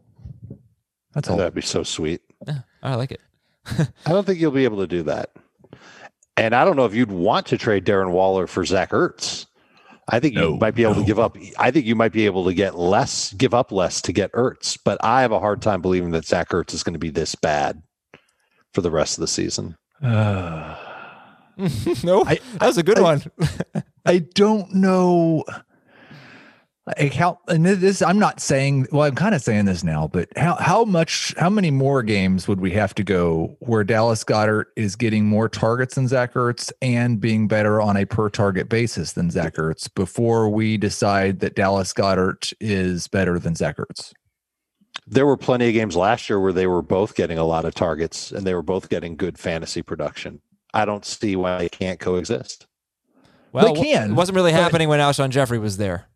That's all. That'd be so sweet. Yeah, I like it. I don't think you'll be able to do that. And I don't know if you'd want to trade Darren Waller for Zach Ertz. I think you might be able to give up. I think you might be able to get less, give up less to get Ertz. But I have a hard time believing that Zach Ertz is going to be this bad for the rest of the season. Uh, no, I- that was a good I- one. I don't know. Like how, and this, I'm not saying, well, I'm kind of saying this now, but how, how much, how many more games would we have to go where Dallas Goedert is getting more targets than Zach Ertz and being better on a per target basis than Zach Ertz before we decide that Dallas Goedert is better than Zach Ertz? There were plenty of games last year where they were both getting a lot of targets and they were both getting good fantasy production. I don't see why they can't coexist. Well, They can, It wasn't really but- happening when Alshon Jeffery was there.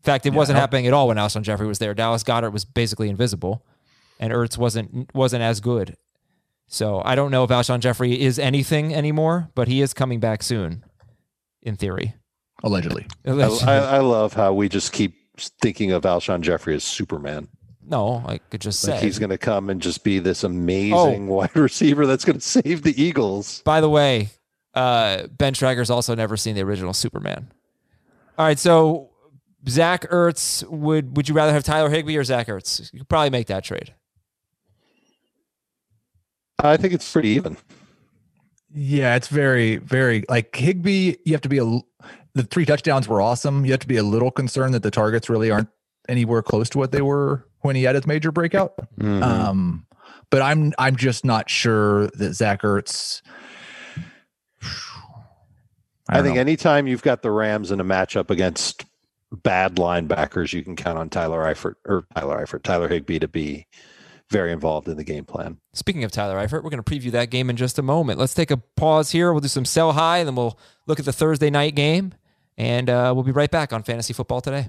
In fact, it wasn't no. happening at all when Alshon Jeffery was there. Dallas Goedert was basically invisible, and Ertz wasn't wasn't as good. So I don't know if Alshon Jeffery is anything anymore, but he is coming back soon, in theory. Allegedly. I, I, I love how we just keep thinking of Alshon Jeffery as Superman. no, I could just Like say. he's going to come and just be this amazing wide receiver that's going to save the Eagles. By the way, uh, Ben Traeger's also never seen the original Superman. All right, so Zach Ertz would would you rather have Tyler Higbee or Zach Ertz? You could probably make that trade. I think it's pretty even. Yeah, it's very, very like Higbee. You have to be a The three touchdowns were awesome. You have to be a little concerned that the targets really aren't anywhere close to what they were when he had his major breakout. Mhm. Um, but I'm I'm just not sure that Zach Ertz. I, don't think know. anytime you've got the Rams in a matchup against bad linebackers, you can count on Tyler Eifert or Tyler Eifert, Tyler Higbee to be very involved in the game plan. Speaking of Tyler Eifert, we're going to preview that game in just a moment. Let's take a pause here. We'll do some sell high, then we'll look at the Thursday night game, and uh, we'll be right back on Fantasy Football today.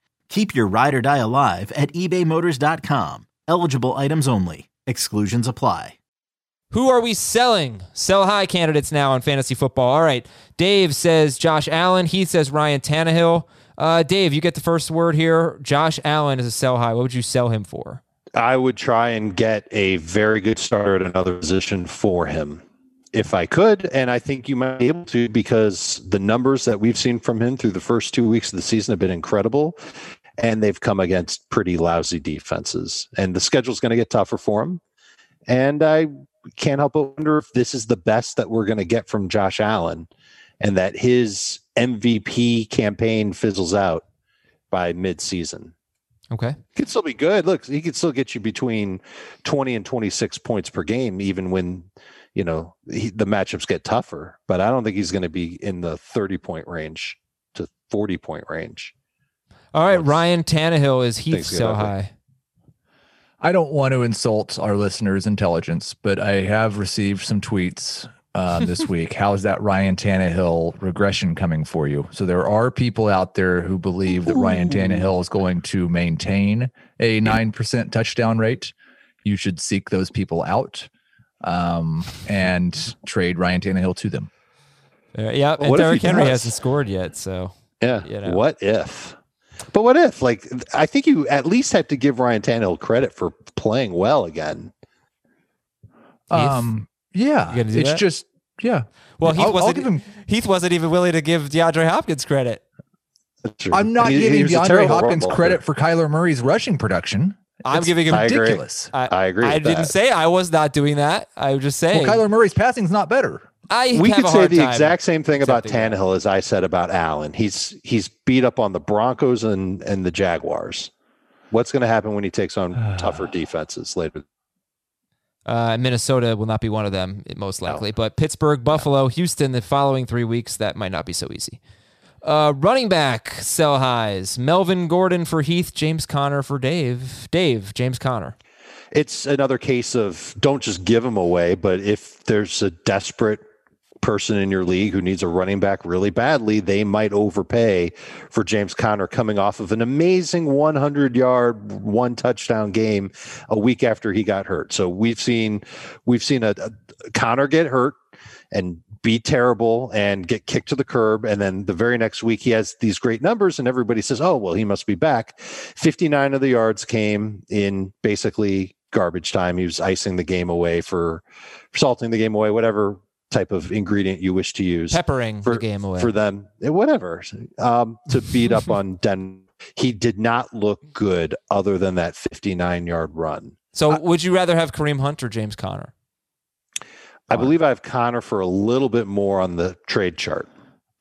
Keep your ride or die alive at ebaymotors.com. Eligible items only. Exclusions apply. Who are we selling? Sell high candidates now on fantasy football. All right. Dave says Josh Allen. He says Ryan Tannehill. Uh, Dave, you get the first word here. Josh Allen is a sell high. What would you sell him for? I would try and get a very good starter at another position for him if I could. And I think you might be able to because the numbers that we've seen from him through the first two weeks of the season have been incredible and they've come against pretty lousy defenses. And the schedule's going to get tougher for them. And I can't help but wonder if this is the best that we're going to get from Josh Allen and that his MVP campaign fizzles out by midseason. Okay. He could still be good. Look, he could still get you between 20 and 26 points per game, even when, you know, he, the matchups get tougher. But I don't think he's going to be in the 30 point range to 40 point range. All right, Ryan Tannehill is Heath so high. I don't want to insult our listeners' intelligence, but I have received some tweets uh, this week. How is that Ryan Tannehill regression coming for you? So there are people out there who believe that Ryan Tannehill is going to maintain a nine percent touchdown rate. You should seek those people out um, and trade Ryan Tannehill to them. Uh, yeah, and Derrick Henry does? hasn't scored yet, so yeah. You know. What if? But what if? Like, I think you at least have to give Ryan Tannehill credit for playing well again. Um, yeah, it's that? just yeah. Well, Heath I'll, wasn't. I'll him, Heath wasn't even willing to give DeAndre Hopkins credit. I'm not he, giving he DeAndre Hopkins credit for Kyler Murray's rushing production. I'm it's giving him ridiculous. I, I agree. I, didn't that. say I was not doing that. I was just saying. Well, Kyler Murray's passing is not better. I we could say the exact same thing about Tannehill that. as I said about Allen. He's he's beat up on the Broncos and and the Jaguars. What's going to happen when he takes on tougher defenses later? Uh, Minnesota will not be one of them, most likely. No. But Pittsburgh, Buffalo. Houston, the following three weeks, that might not be so easy. Uh, running back sell highs: Melvin Gordon for Heath, James Conner for Dave. Dave, James Conner It's another case of don't just give him away, but if there's a desperate person in your league who needs a running back really badly, they might overpay for James Conner coming off of an amazing 100 yard, one touchdown game a week after he got hurt. So we've seen we've seen a, a Conner get hurt and be terrible and get kicked to the curb. And then the very next week, he has these great numbers, and everybody says, oh, well, he must be back. 59 of the yards came in basically garbage time. He was icing the game away for salting the game away, whatever type of ingredient you wish to use. Peppering for, the game away. For them, eh, whatever. Um, to beat up on Den. He did not look good other than that 59 yard run. So, would you rather have Kareem Hunt or James Conner? I believe I have Conner for a little bit more on the trade chart.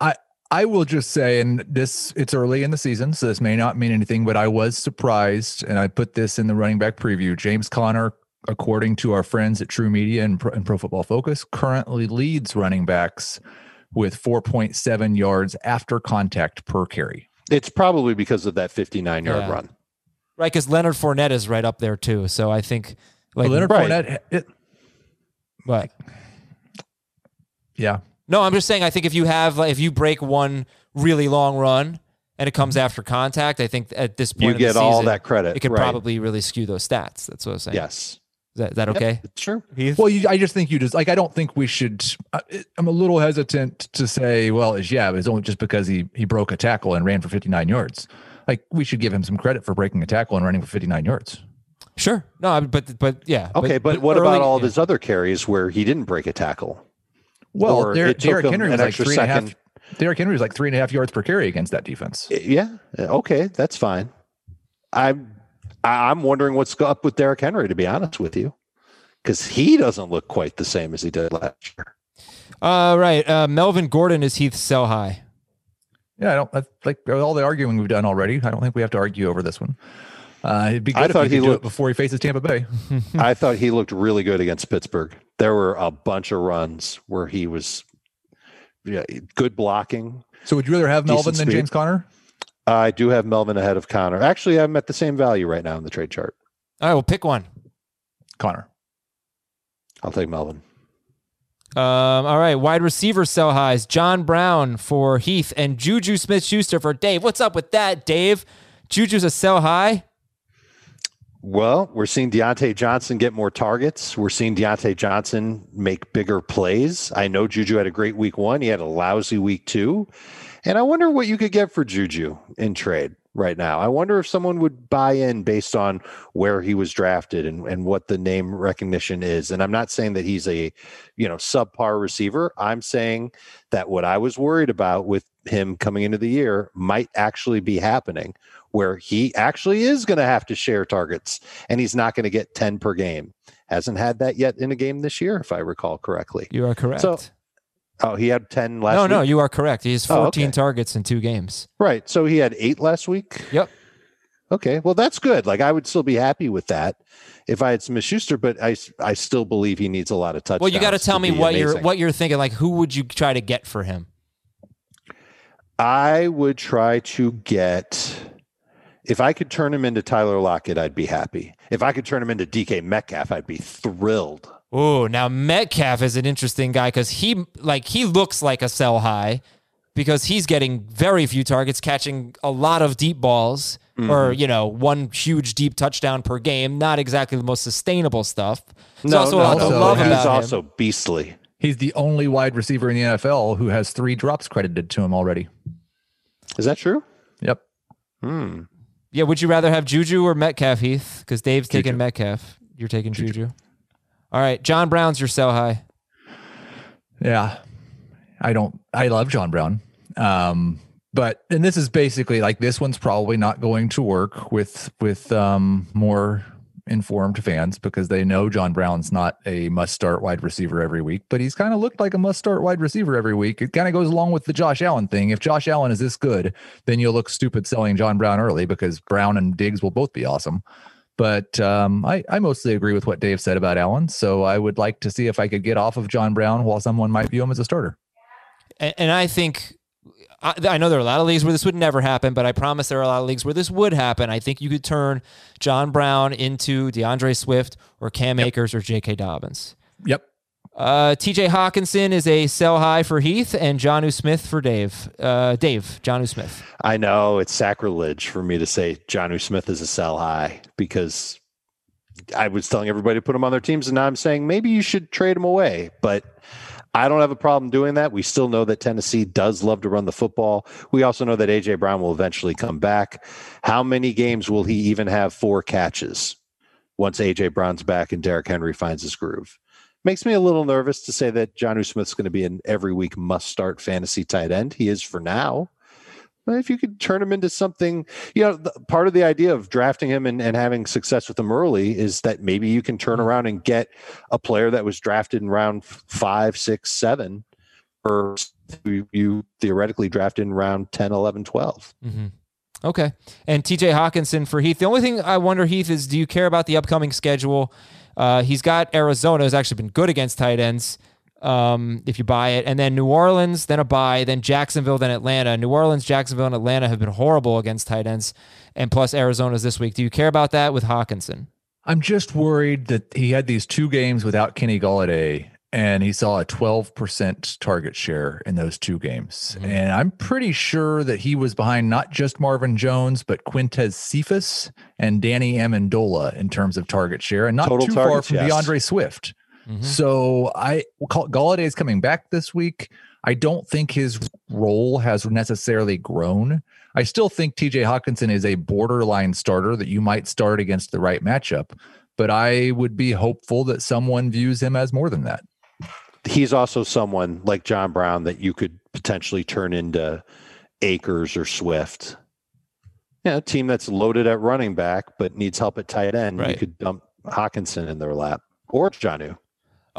I I will just say, and this it's early in the season, so this may not mean anything, but I was surprised, and I put this in the running back preview. James Conner, according to our friends at TruMedia and Pro, and Pro Football Focus, currently leads running backs with 4.7 yards after contact per carry. It's probably because of that 59 yard Yeah. run. Right, because Leonard Fournette is right up there too. So I think like But Leonard right. Fournette, it, what? yeah, No, I'm just saying. I think if you have like, if you break one really long run and it comes mm-hmm. after contact, I think at this point You in get the all that credit. It could right. probably really skew those stats. That's what I'm saying. Yes. Is that, is that okay? Sure. Well, you, I just think you just like I don't think we should. I- I'm a little hesitant to say, well, it's yeah, but it's only just because he he broke a tackle and ran for 59 yards. Like we should give him some credit for breaking a tackle and running for 59 yards. Sure. No, but but yeah. Okay, but, what early- about all of yeah. his other carries where he didn't break a tackle? Well, Or Der- Derrick Henry was like extra three and a half. second. Derrick Henry was like three and a half yards per carry against that defense. Eh, yeah. Okay, that's fine. I'm I- I'm wondering what's up with Derrick Henry, to be honest with you, because he doesn't look quite the same as he did last year. Uh, right. Uh, Melvin Gordon is Heath sell high. Yeah, I don't that's like all the arguing we've done already. I don't think we have to argue over this one. Uh, it'd be I if thought he he could do looked- it before he faces Tampa Bay. I thought he looked really good against Pittsburgh. There were a bunch of runs where he was yeah, good blocking. So would you rather have Melvin than speed. James Conner? I do have Melvin ahead of Conner. Actually, I'm at the same value right now in the trade chart. All right. Well, pick one. Conner. I'll take Melvin. Um, all right. Wide receiver sell highs. John Brown for Heath and Juju Smith Schuster for Dave. What's up with that, Dave? Juju's a sell high. Well, we're seeing Diontae Johnson get more targets. We're seeing Diontae Johnson make bigger plays. I know Juju had a great week one. He had a lousy week two. And I wonder what you could get for Juju in trade right now. I wonder if someone would buy in based on where he was drafted and, and what the name recognition is. And I'm not saying that he's a, you know, subpar receiver. I'm saying that what I was worried about with him coming into the year might actually be happening where he actually is going to have to share targets and he's not going to get 10 per game. Hasn't had that yet in a game this year, if I recall correctly. You are correct. So, Oh, he had 10 last no, week? no, you are correct. He has Oh, 14 okay. targets in two games. Right. So he had eight last week. Yep. Okay. Well, that's good. Like I would still be happy with that if I had Smith Schuster, but I, I still believe he needs a lot of touchdowns. Well, you got to tell me what you're what you're thinking. Like, who would you try to get for him? I would try to get. If I could turn him into Tyler Lockett, I'd be happy. If I could turn him into DK Metcalf, I'd be thrilled. Oh, now Metcalf is an interesting guy because he like he looks like a sell high because he's getting very few targets, catching a lot of deep balls or you know one huge deep touchdown per game. Not exactly the most sustainable stuff. No, also a lot to no, love he's he's about him. also beastly. He's the only wide receiver in the NFL who has three drops credited to him already. Is that true? Yep. Hmm. Yeah, would you rather have Juju or Metcalf, Heath? Because Dave's taking Metcalf. You're taking Juju. All right, John Brown's your sell high. Yeah. I don't I love John Brown. Um but and this is basically like this one's probably not going to work with with um more informed fans because they know John Brown's not a must start wide receiver every week, but he's kind of looked like a must start wide receiver every week. It kind of goes along with the Josh Allen thing. If Josh Allen is this good, then you'll look stupid selling John Brown early because Brown and Diggs will both be awesome. But um, I, I mostly agree with what Dave said about Allen. So I would like to see if I could get off of John Brown while someone might view him as a starter. And, and I think I, I know there are a lot of leagues where this would never happen, but I promise there are a lot of leagues where this would happen. I think you could turn John Brown into D'Andre Swift or Cam Akers or J.K. Dobbins. Yep. Uh, TJ Hockenson is a sell high for Heath and Jonnu Smith for Dave. Uh, Dave, Jonnu Smith. I know it's sacrilege for me to say Jonnu Smith is a sell high because I was telling everybody to put him on their teams, and now I'm saying maybe you should trade him away. But I don't have a problem doing that. We still know that Tennessee does love to run the football. We also know that AJ Brown will eventually come back. How many games will he even have four catches once AJ Brown's back and Derrick Henry finds his groove? Makes me a little nervous to say that Jonnu Smith's going to be an every week must start fantasy tight end. He is for now. But if you could turn him into something, you know, the, part of the idea of drafting him and, and having success with him early is that maybe you can turn around and get a player that was drafted in round five, six, seven or who you theoretically drafted in round 10, 11, 12. Mm-hmm. Okay. And TJ Hockenson for Heath. The only thing I wonder, Heath, is do you care about the upcoming schedule? Uh, he's got Arizona, has actually been good against tight ends um, if you buy it. And then New Orleans, then a buy, then Jacksonville, then Atlanta. New Orleans, Jacksonville, and Atlanta have been horrible against tight ends. And plus Arizona's this week. Do you care about that with Hockenson? I'm just worried that he had these two games without Kenny Golladay and he saw a 12% target share in those two games. Mm-hmm. And I'm pretty sure that he was behind not just Marvin Jones, but Quintez Cephus and Danny Amendola in terms of target share, and not Total too targets, far from yes. D'Andre Swift. Mm-hmm. So I Golladay is coming back this week. I don't think his role has necessarily grown. I still think TJ Hockenson is a borderline starter that you might start against the right matchup, but I would be hopeful that someone views him as more than that he's also someone like John Brown that you could potentially turn into Akers or Swift. Yeah, a team that's loaded at running back but needs help at tight end. Right. You could dump Hockenson in their lap or Jonnu.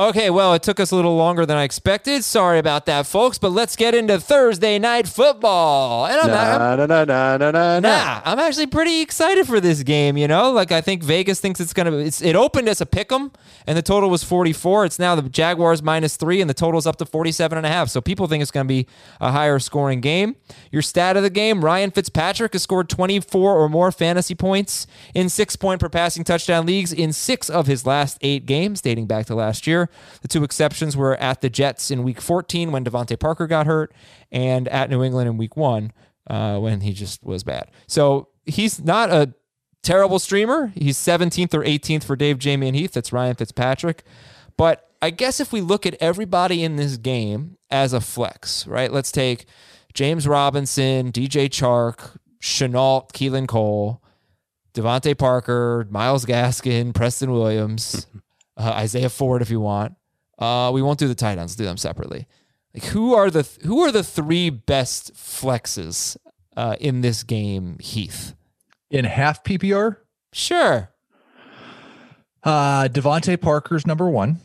Okay, well, it took us a little longer than I expected. Sorry about that, folks. But let's get into Thursday night football. And I'm, nah, I'm, nah, nah, nah, nah, nah. I'm actually pretty excited for this game. You know, like I think Vegas thinks it's gonna. It's, it opened as a pick'em, and the total was 44. It's now the Jaguars minus three, and the total's up to 47 and a half. So people think it's gonna be a higher scoring game. Your stat of the game: Ryan Fitzpatrick has scored 24 or more fantasy points in six point per passing touchdown leagues in six of his last eight games, dating back to last year. The two exceptions were at the Jets in week 14 when DeVante Parker got hurt, and at New England in week one uh, when he just was bad. So he's not a terrible streamer. He's 17th or 18th for Dave, Jamie, and Heath. That's Ryan Fitzpatrick. But I guess if we look at everybody in this game as a flex, right? Let's take James Robinson, DJ Chark, Shenault, Keelan Cole, DeVante Parker, Myles Gaskin, Preston Williams, uh, Isaiah Ford if you want. Uh, we won't do the tight ends. do them separately. Like who are the who are the three best flexes uh, in this game, Heath? In half PPR? Sure. Uh DeVante Parker's number one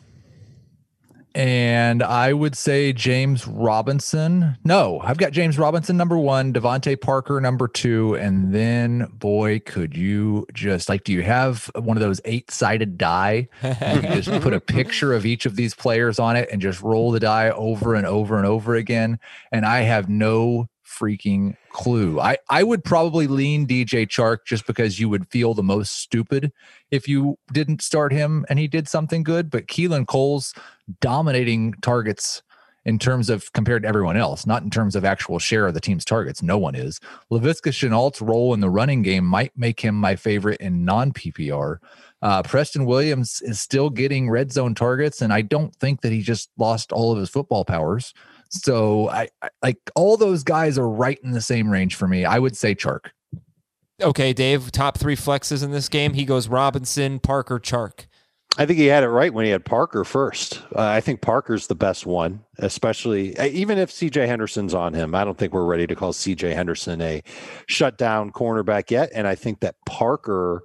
and I would say James Robinson. No, I've got James Robinson number one, DeVante Parker number two, and then boy, could you just like, do you have one of those eight sided die? You just put a picture of each of these players on it and just roll the die over and over and over again. And I have no freaking clue. I, I would probably lean DJ Chark just because you would feel the most stupid if you didn't start him and he did something good. But Keelan Cole's dominating targets in terms of compared to everyone else, not in terms of actual share of the team's targets. No one is. Laviska Shenault's role in the running game might make him my favorite in non PPR. Uh, Preston Williams is still getting red zone targets, and I don't think that he just lost all of his football powers. So I, I like all those guys are right in the same range for me. I would say Chark. Okay, Dave, top three flexes in this game. He goes Robinson, Parker, Chark. I think he had it right when he had Parker first. Uh, I think Parker's the best one, especially uh, even if CJ Henderson's on him. I don't think we're ready to call CJ Henderson a shutdown cornerback yet. And I think that Parker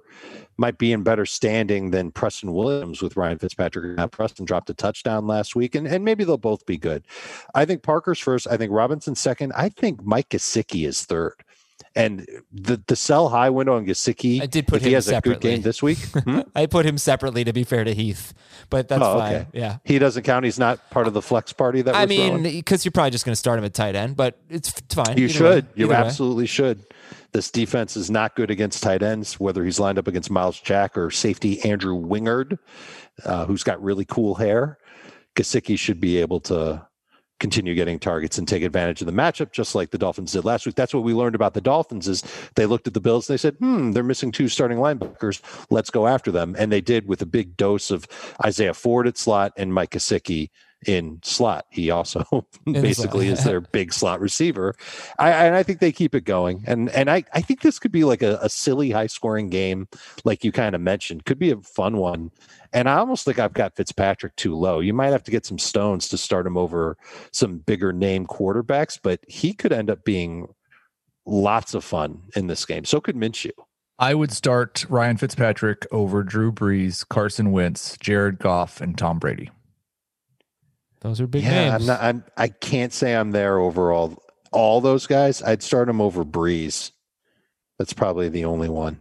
might be in better standing than Preston Williams with Ryan Fitzpatrick. Now, Preston dropped a touchdown last week, and, and maybe they'll both be good. I think Parker's first. I think Robinson second. I think Mike Gesicki is third. And the the sell high window on Gesicki, I did put him he has separately. a good game this week. Hmm? I put him separately to be fair to Heath, but that's oh, fine. Okay. Yeah, he doesn't count. He's not part of the flex party. That I mean, because you're probably just going to start him at tight end, but it's fine. You should. Way. You absolutely way. should. This defense is not good against tight ends, whether he's lined up against Myles Jack or safety Andrew Wingard, uh, who's got really cool hair. Gesicki should be able to continue getting targets and take advantage of the matchup, just like the Dolphins did last week. That's what we learned about the Dolphins is they looked at the Bills and they said, hmm, they're missing two starting linebackers. Let's go after them. And they did with a big dose of Isaiah Ford at slot and Mike Gesicki in slot. He also basically is their big slot receiver. I, and I think they keep it going. And and I, I think this could be like a, a silly high scoring game, like you kind of mentioned. Could be a fun one. And I almost think I've got Fitzpatrick too low. You might have to get some stones to start him over some bigger name quarterbacks, but he could end up being lots of fun in this game. So could Minshew. I would start Ryan Fitzpatrick over Drew Brees, Carson Wentz, Jared Goff, and Tom Brady. Those are big yeah, names. I'm not. I'm. I can't say I'm there overall. All those guys, I'd start them over Brees. That's probably the only one.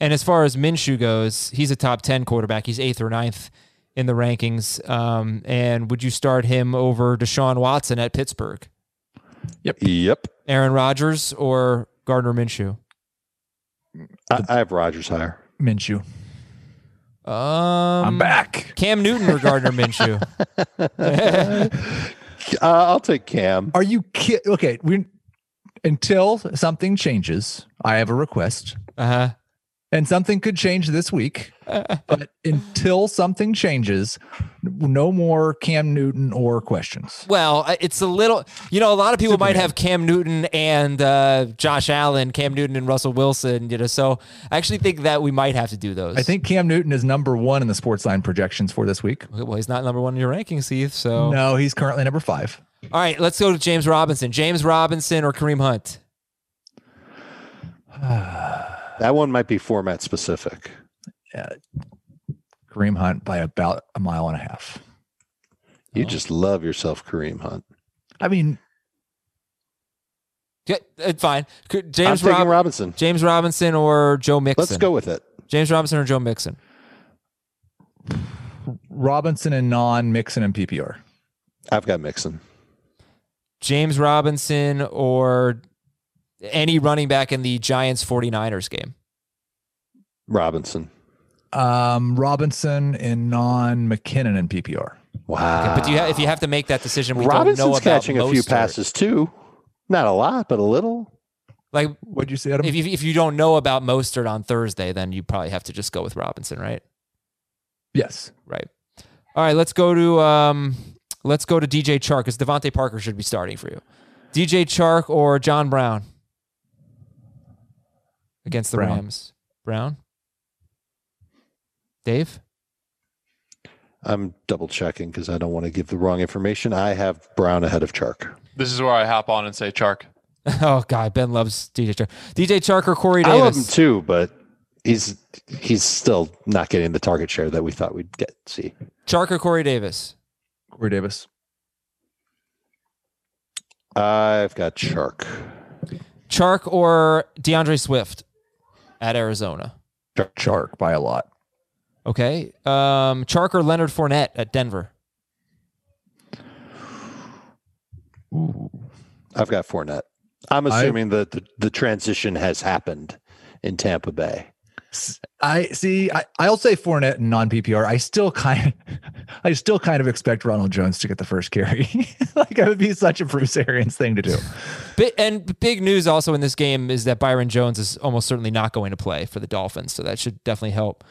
And as far as Minshew goes, he's a top 10 quarterback. He's eighth or ninth in the rankings. Um, and would you start him over Deshaun Watson at Pittsburgh? Yep. Yep. Aaron Rodgers or Gardner Minshew? I, I have Rodgers higher. Minshew. Um, I'm back. Cam Newton or Gardner Minshew? Uh, I'll take Cam. Are you ki- okay? We until something changes. I have a request, Uh huh. And something could change this week. but until something changes, no more Cam Newton or questions. Well, it's a little, you know, a lot of people might have Cam Newton and uh, Josh Allen, Cam Newton and Russell Wilson, you know, so I actually think that we might have to do those. I think Cam Newton is number one in the sports line projections for this week. Well, he's not number one in your rankings, Heath. So, No, he's currently number five. all right, let's go to James Robinson. James Robinson or Kareem Hunt? That one might be format specific. Kareem Hunt by about a mile and a half. You oh. just love yourself, Kareem Hunt. I mean, Yeah, it's fine. K- I'm James Rob- Robinson. James Robinson or Joe Mixon? Let's go with it. James Robinson or Joe Mixon? Robinson and non Mixon and PPR. I've got Mixon. James Robinson or any running back in the Giants 49ers game? Robinson. Um, Robinson and non McKinnon and PPR. Wow. but do you ha- if you have to make that decision, we don't know Robinson's about catching a few Mostert. passes too. Not a lot, but a little. Like What'd you say, Adam? if you, if you don't know about Mostert on Thursday, then you probably have to just go with Robinson, right? yes. Right. All right, let's go to um, let's go to DJ Chark because DeVante Parker should be starting for you. DJ Chark or John Brown against the Brown. Rams. Brown. Dave. I'm double checking because I don't want to give the wrong information. I have Brown ahead of Chark. This is where I hop on and say Chark. Oh God, Ben loves DJ Chark. DJ Chark or Corey Davis? I love him too, but he's he's still not getting the target share that we thought we'd get. See, Chark or Corey Davis. Corey Davis. I've got Chark. Chark or D'Andre Swift at Arizona. Chark by a lot. Okay. Um, Chark or Leonard Fournette at Denver. I've got Fournette. I'm assuming that the, the transition has happened in Tampa Bay. I see. I, I'll say Fournette and non PPR. I still kind, I still kind of expect Ronald Jones to get the first carry. like it would be such a Bruce Arians thing to do. Bi- and big news also in this game is that Byron Jones is almost certainly not going to play for the Dolphins, so that should definitely help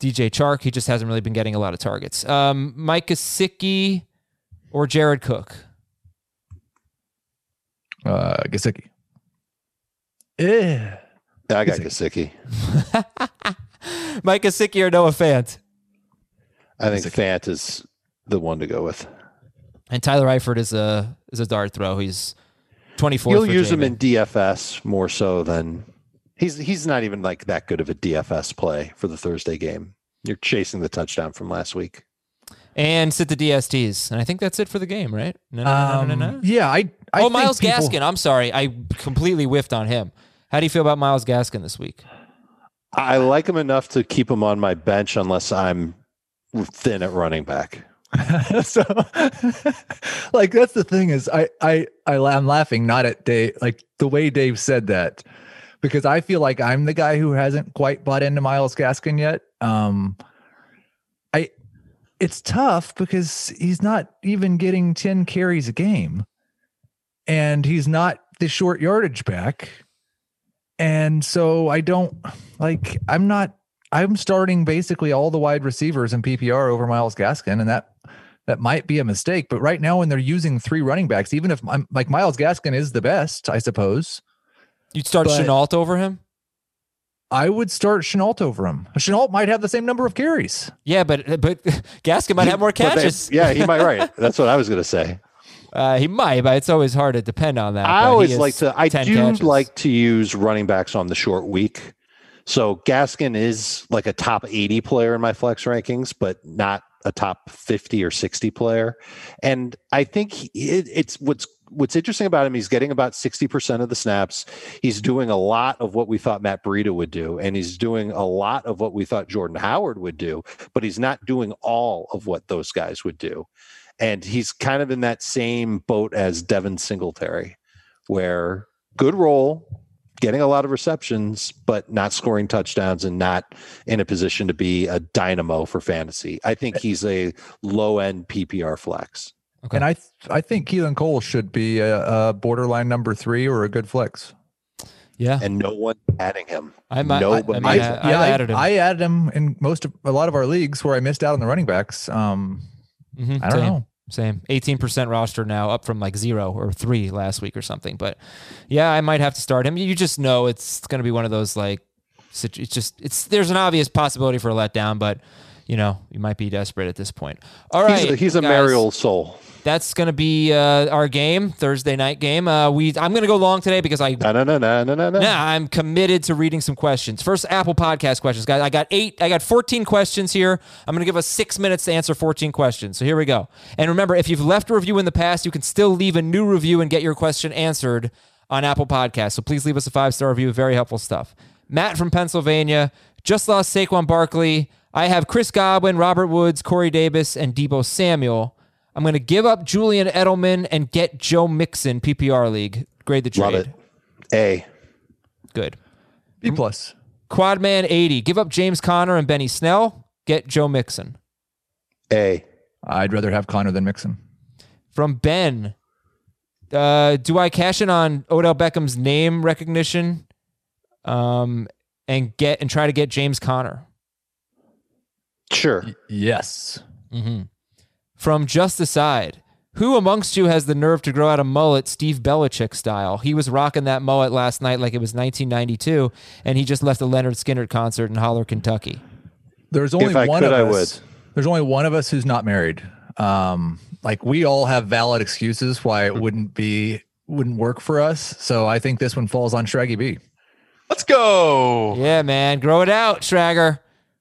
DJ Chark. He just hasn't really been getting a lot of targets. Um, Mike Gesicki or Jared Cook. Uh, Gesicki. Eh. I got Gesicki. Mike Gesicki or Noah Fant. I think Fant is the one to go with. And Tyler Eifert is a is a dart throw. He's twenty four. You'll use him in DFS more so than he's he's not even like that good of a DFS play for the Thursday game. You're chasing the touchdown from last week. and sit the DSTs. And I think that's it for the game, right? No, no, no, no, no, no. Um, Yeah, I. I oh, think Myles people- Gaskin. I'm sorry, I completely whiffed on him. How do you feel about Myles Gaskin this week? I like him enough to keep him on my bench unless I'm thin at running back. so like that's the thing is I I I I'm laughing not at Dave like the way Dave said that because I feel like I'm the guy who hasn't quite bought into Myles Gaskin yet. Um I it's tough because he's not even getting 10 carries a game and he's not the short yardage back. And so I don't like I'm not I'm starting basically all the wide receivers in PPR over Myles Gaskin, and that that might be a mistake. But right now, when they're using three running backs, even if I'm like Myles Gaskin is the best, I suppose You'd start But- Shenault over him? I would start Shenault over him. Shenault might have the same number of carries. Yeah, but but Gaskin might have more But they- catches. yeah, he might right. That's what I was going to say. Uh, he might, but it's always hard to depend on that. I always like to. I 10 do catches. like to use running backs on the short week. So Gaskin is like a top 80 player in my flex rankings, but not a top 50 or 60 player. And I think he, it, it's what's what's interesting about him, he's getting about 60% of the snaps. He's doing a lot of what we thought Matt Breida would do, and he's doing a lot of what we thought Jordan Howard would do, but he's not doing all of what those guys would do. And he's kind of in that same boat as Devin Singletary, where good role, getting a lot of receptions, but not scoring touchdowns and not in a position to be a dynamo for fantasy. I think he's a low end PPR flex. Okay. And I th- I think Keelan Cole should be a, a borderline number three or a good flex. Yeah. And no one adding him. I might, I, I, Nobody. I, ha- I yeah, I, added him. I added him in most of a lot of our leagues where I missed out on the running backs. Um, Mhm, I don't same, know. Same. 18% roster now, up from like zero or three last week or something. But yeah, I might have to start him. You just know it's going to be one of those like, it's just, it's, there's an obvious possibility for a letdown, but you know, you might be desperate at this point. All right. He's a, he's a guys. merry old soul. That's going to be uh, our game, Thursday night game. Uh, we I'm going to go long today because I No, no, no, no, no, no. Nah, I'm committed to reading some questions. First, Apple Podcast questions, guys. I got eight. I got 14 questions here. I'm going to give us six minutes to answer 14 questions. So here we go. And remember, if you've left a review in the past, you can still leave a new review and get your question answered on Apple Podcasts. So please leave us a five star review. Very helpful stuff. Matt from Pennsylvania just lost Saquon Barkley. I have Chris Godwin, Robert Woods, Corey Davis, and Deebo Samuel. I'm going to give up Julian Edelman and get Joe Mixon PPR league. Grade the trade. Love it. A. Good. B plus. Quadman 80. Give up James Conner and Benny Snell. Get Joe Mixon. A. I'd rather have Conner than Mixon. From Ben. Uh, do I cash in on Odell Beckham's name recognition um, and get and try to get James Conner? Sure. Yes. Mm-hmm. From Just Aside. Who amongst you has the nerve to grow out a mullet Steve Belichick style? He was rocking that mullet last night like it was 1992, and he just left a Lynyrd Skynyrd concert in Holler, Kentucky. There's only I one could, of I us. There's only one of us who's not married. Um, like we all have valid excuses why it wouldn't be wouldn't work for us. So I think this one falls on Shraggy B. Let's go. Yeah, man. Grow it out, Schrager.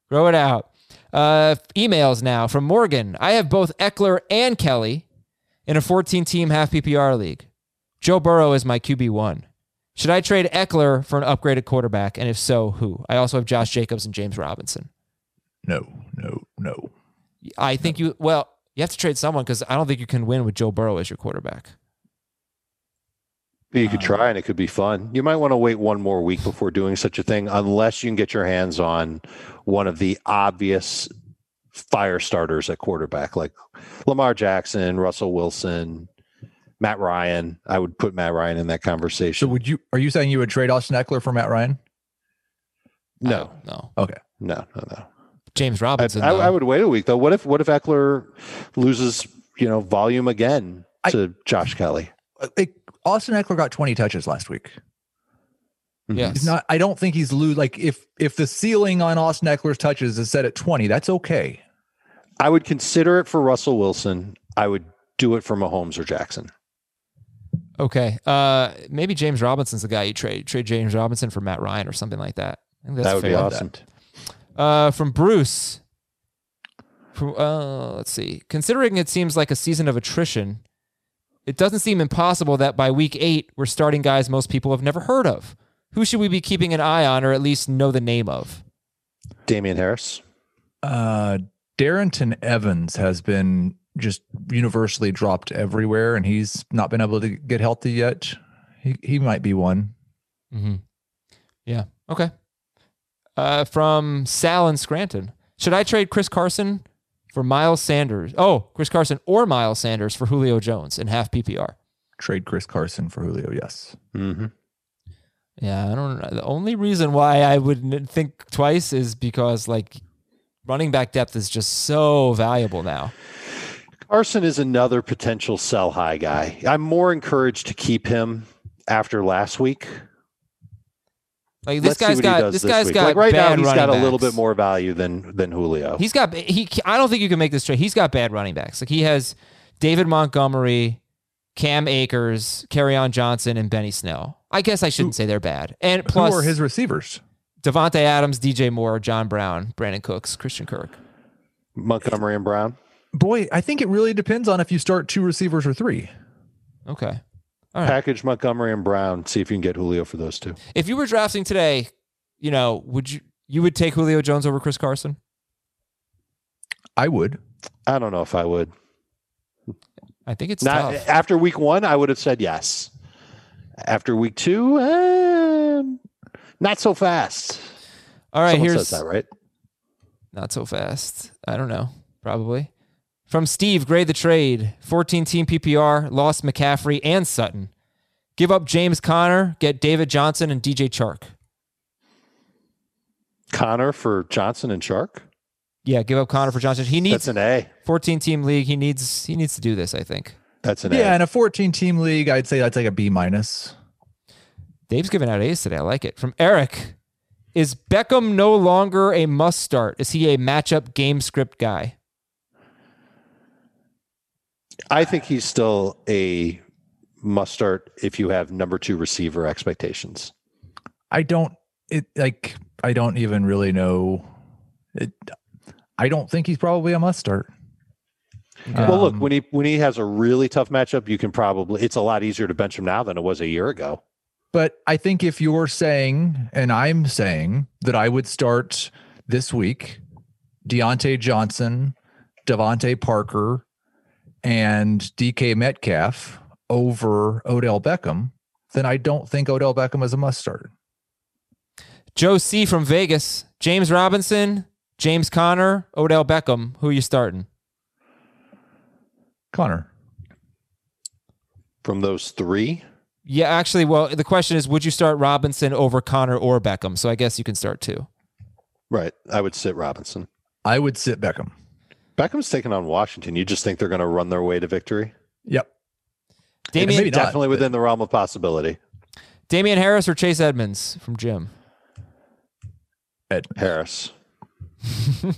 Grow it out. Uh, emails now from Morgan. I have both Ekeler and Kelley in a 14 team half PPR league. Joe Burrow is my QB1. Should I trade Ekeler for an upgraded quarterback? And if so, who? I also have Josh Jacobs and James Robinson. No, no, no. I think you, well, you have to trade someone because I don't think you can win with Joe Burrow as your quarterback. You could um, try and it could be fun. You might want to wait one more week before doing such a thing, unless you can get your hands on one of the obvious fire starters at quarterback, like Lamar Jackson, Russell Wilson, Matt Ryan. I would put Matt Ryan in that conversation. So would you are you saying you would trade Austin Ekeler for Matt Ryan? no, No. Okay. no, no, no. James I, Robinson. I, though. I would wait a week though. What if what if Ekeler loses, you know, volume again I- to Josh Kelley? Like, Austin Ekeler got 20 touches last week. Yes. He's not I don't think he's lose like if if the ceiling on Austin Ekeler's touches is set at 20, that's okay. I would consider it for Russell Wilson. I would do it for Mahomes or Jackson. Okay. Uh, maybe James Robinson's the guy you trade. Trade James Robinson for Matt Ryan or something like that. I think that's that would be awesome. Uh, from Bruce. From, uh, let's see. Considering it seems like a season of attrition, it doesn't seem impossible that by week eight we're starting guys most people have never heard of. Who should we be keeping an eye on, or at least know the name of? Damien Harris. Uh Darrynton Evans has been just universally dropped everywhere and he's not been able to get healthy yet. He he might be one. Mm-hmm. Yeah. Okay. Uh, from Sal and Scranton. Should I trade Chris Carson for Miles Sanders? Oh, Chris Carson or Miles Sanders for Julio Jones in half PPR. Trade Chris Carson for Julio, yes. Mm-hmm. Yeah, I don't know. The only reason why I would think twice is because like running back depth is just so valuable now. Carson is another potential sell high guy. I'm more encouraged to keep him after last week. Like this Let's see guy's what got does this guy's week. got like right now bad he's got a running little bit more value than than Julio. He's got he. I don't think you can make this trade. He's got bad running backs. Like he has David Montgomery, Cam Akers, on Johnson, and Benny Snell. I guess I shouldn't say they're bad. And plus, Who are his receivers? Davante Adams, DJ Moore, John Brown, Brandin Cooks, Christian Kirk. Montgomery and Brown. Boy, I think it really depends on if you start two receivers or three. Okay. All right. Package Montgomery and Brown. See if you can get Julio for those two. If you were drafting today, you know, would you you would take Julio Jones over Chris Carson? I would. I don't know if I would. I think it's Not tough. after week one, I would have said yes. After week two, um, not so fast. All right, Someone here's says that, right? not so fast. I don't know. Probably. From Steve, grade the trade. 14 team PPR, lost McCaffrey and Sutton. Give up James Conner, get David Johnson and DJ Chark. Conner for Johnson and Chark? Yeah, give up Conner for Johnson. He needs That's an A. 14 team league. He needs he needs to do this, I think. That's an Yeah, A. Yeah, in a 14 team league, I'd say that's like a B minus. Dave's giving out A's today. I like it. From Eric, is Beckham no longer a must start? Is he a matchup game script guy? I think he's still a must start if you have number two receiver expectations. I don't it like I don't even really know it I don't think he's probably a must start. well, look Um, when he when he has a really tough matchup, you can probably it's a lot easier to bench him now than it was a year ago. But I think if you're saying, and I'm saying that I would start this week, Diontae Johnson, DeVante Parker, and DK Metcalf over Odell Beckham, then I don't think Odell Beckham is a must start. Joe C from Vegas, James Robinson, James Conner, Odell Beckham. Who are you starting? Conner. From those three, Yeah, actually, well, the question is, would you start Robinson over Conner or Beckham? So I guess you can start two. right? I would sit Robinson. I would sit Beckham. Beckham's taking on Washington. You just think they're going to run their way to victory? Yep. Damien, maybe not, Definitely but- within the realm of possibility. Damien Harris or Chase Edmonds from Jim? Ed. Harris.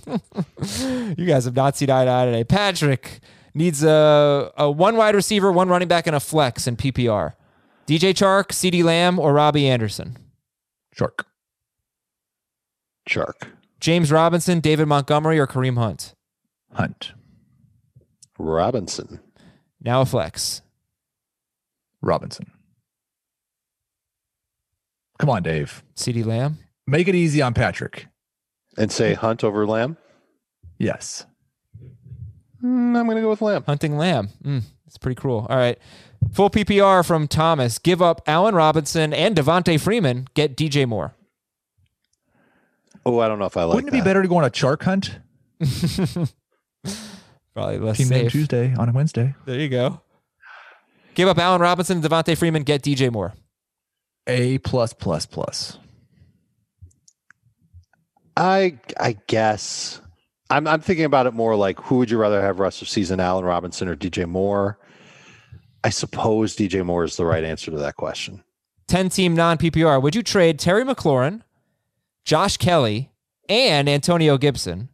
You guys have not seen eye to eye today. Patrick needs a, a one wide receiver, one running back, and a flex in PPR. DJ Chark, CeeDee Lamb, or Robbie Anderson? Chark. Shark. James Robinson, David Montgomery, or Kareem Hunt? Hunt. Robinson. Now a flex. Robinson. Come on, Dave. CeeDee Lamb. Make it easy on Patrick. And say Hunt over Lamb. Yes. Mm, I'm going to go with Lamb. Hunting Lamb. Mm, it's pretty cruel. All right. Full PPR from Thomas. Give up Allen Robinson and Devonta Freeman. Get DJ Moore. Oh, I don't know if I like Wouldn't it be better to go on a shark hunt? Probably less Team name. Tuesday on a Wednesday. There you go. Give up Allen Robinson and Devonta Freeman. Get DJ Moore. A plus plus plus. I I guess I'm I'm thinking about it more like who would you rather have rest of season, Allen Robinson or DJ Moore? I suppose DJ Moore is the right answer to that question. 10 team non PPR. Would you trade Terry McLaurin, Josh Kelley, and Antonio Gibson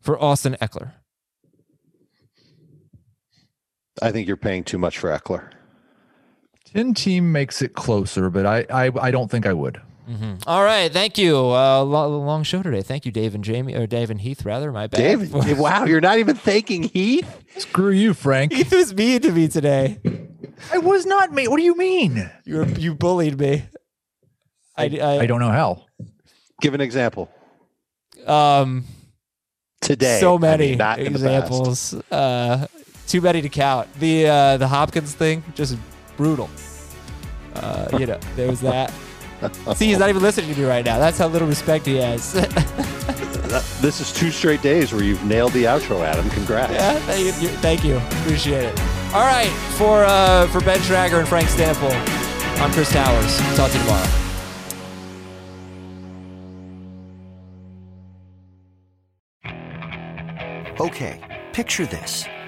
for Austin Ekeler? I think you're paying too much for Ekeler. 10 team makes it closer, but I I, I don't think I would. All right. Thank you. Uh, lo- long show today. Thank you, Dave and Jamie, or Dave and Heath, rather. My bad. Dave, wow, you're not even thanking Heath. Screw you, Frank. Heath was mean to me today. I was not me. What do you mean? You were, you bullied me. I, I, I don't know how. Give an example. Um, Today. so I many mean, not in the past. examples. Uh, too many to count. The uh, the Hopkins thing, just brutal. Uh, you know, there was that. See, he's not even listening to me right now. That's how little respect he has. This is two straight days where you've nailed the outro, Adam. Congrats. yeah, thank you, thank you. Appreciate it. All right, for uh, for Ben Schragis and Frank Stampfl, I'm Chris Towers. Talk to you tomorrow. Okay, picture this.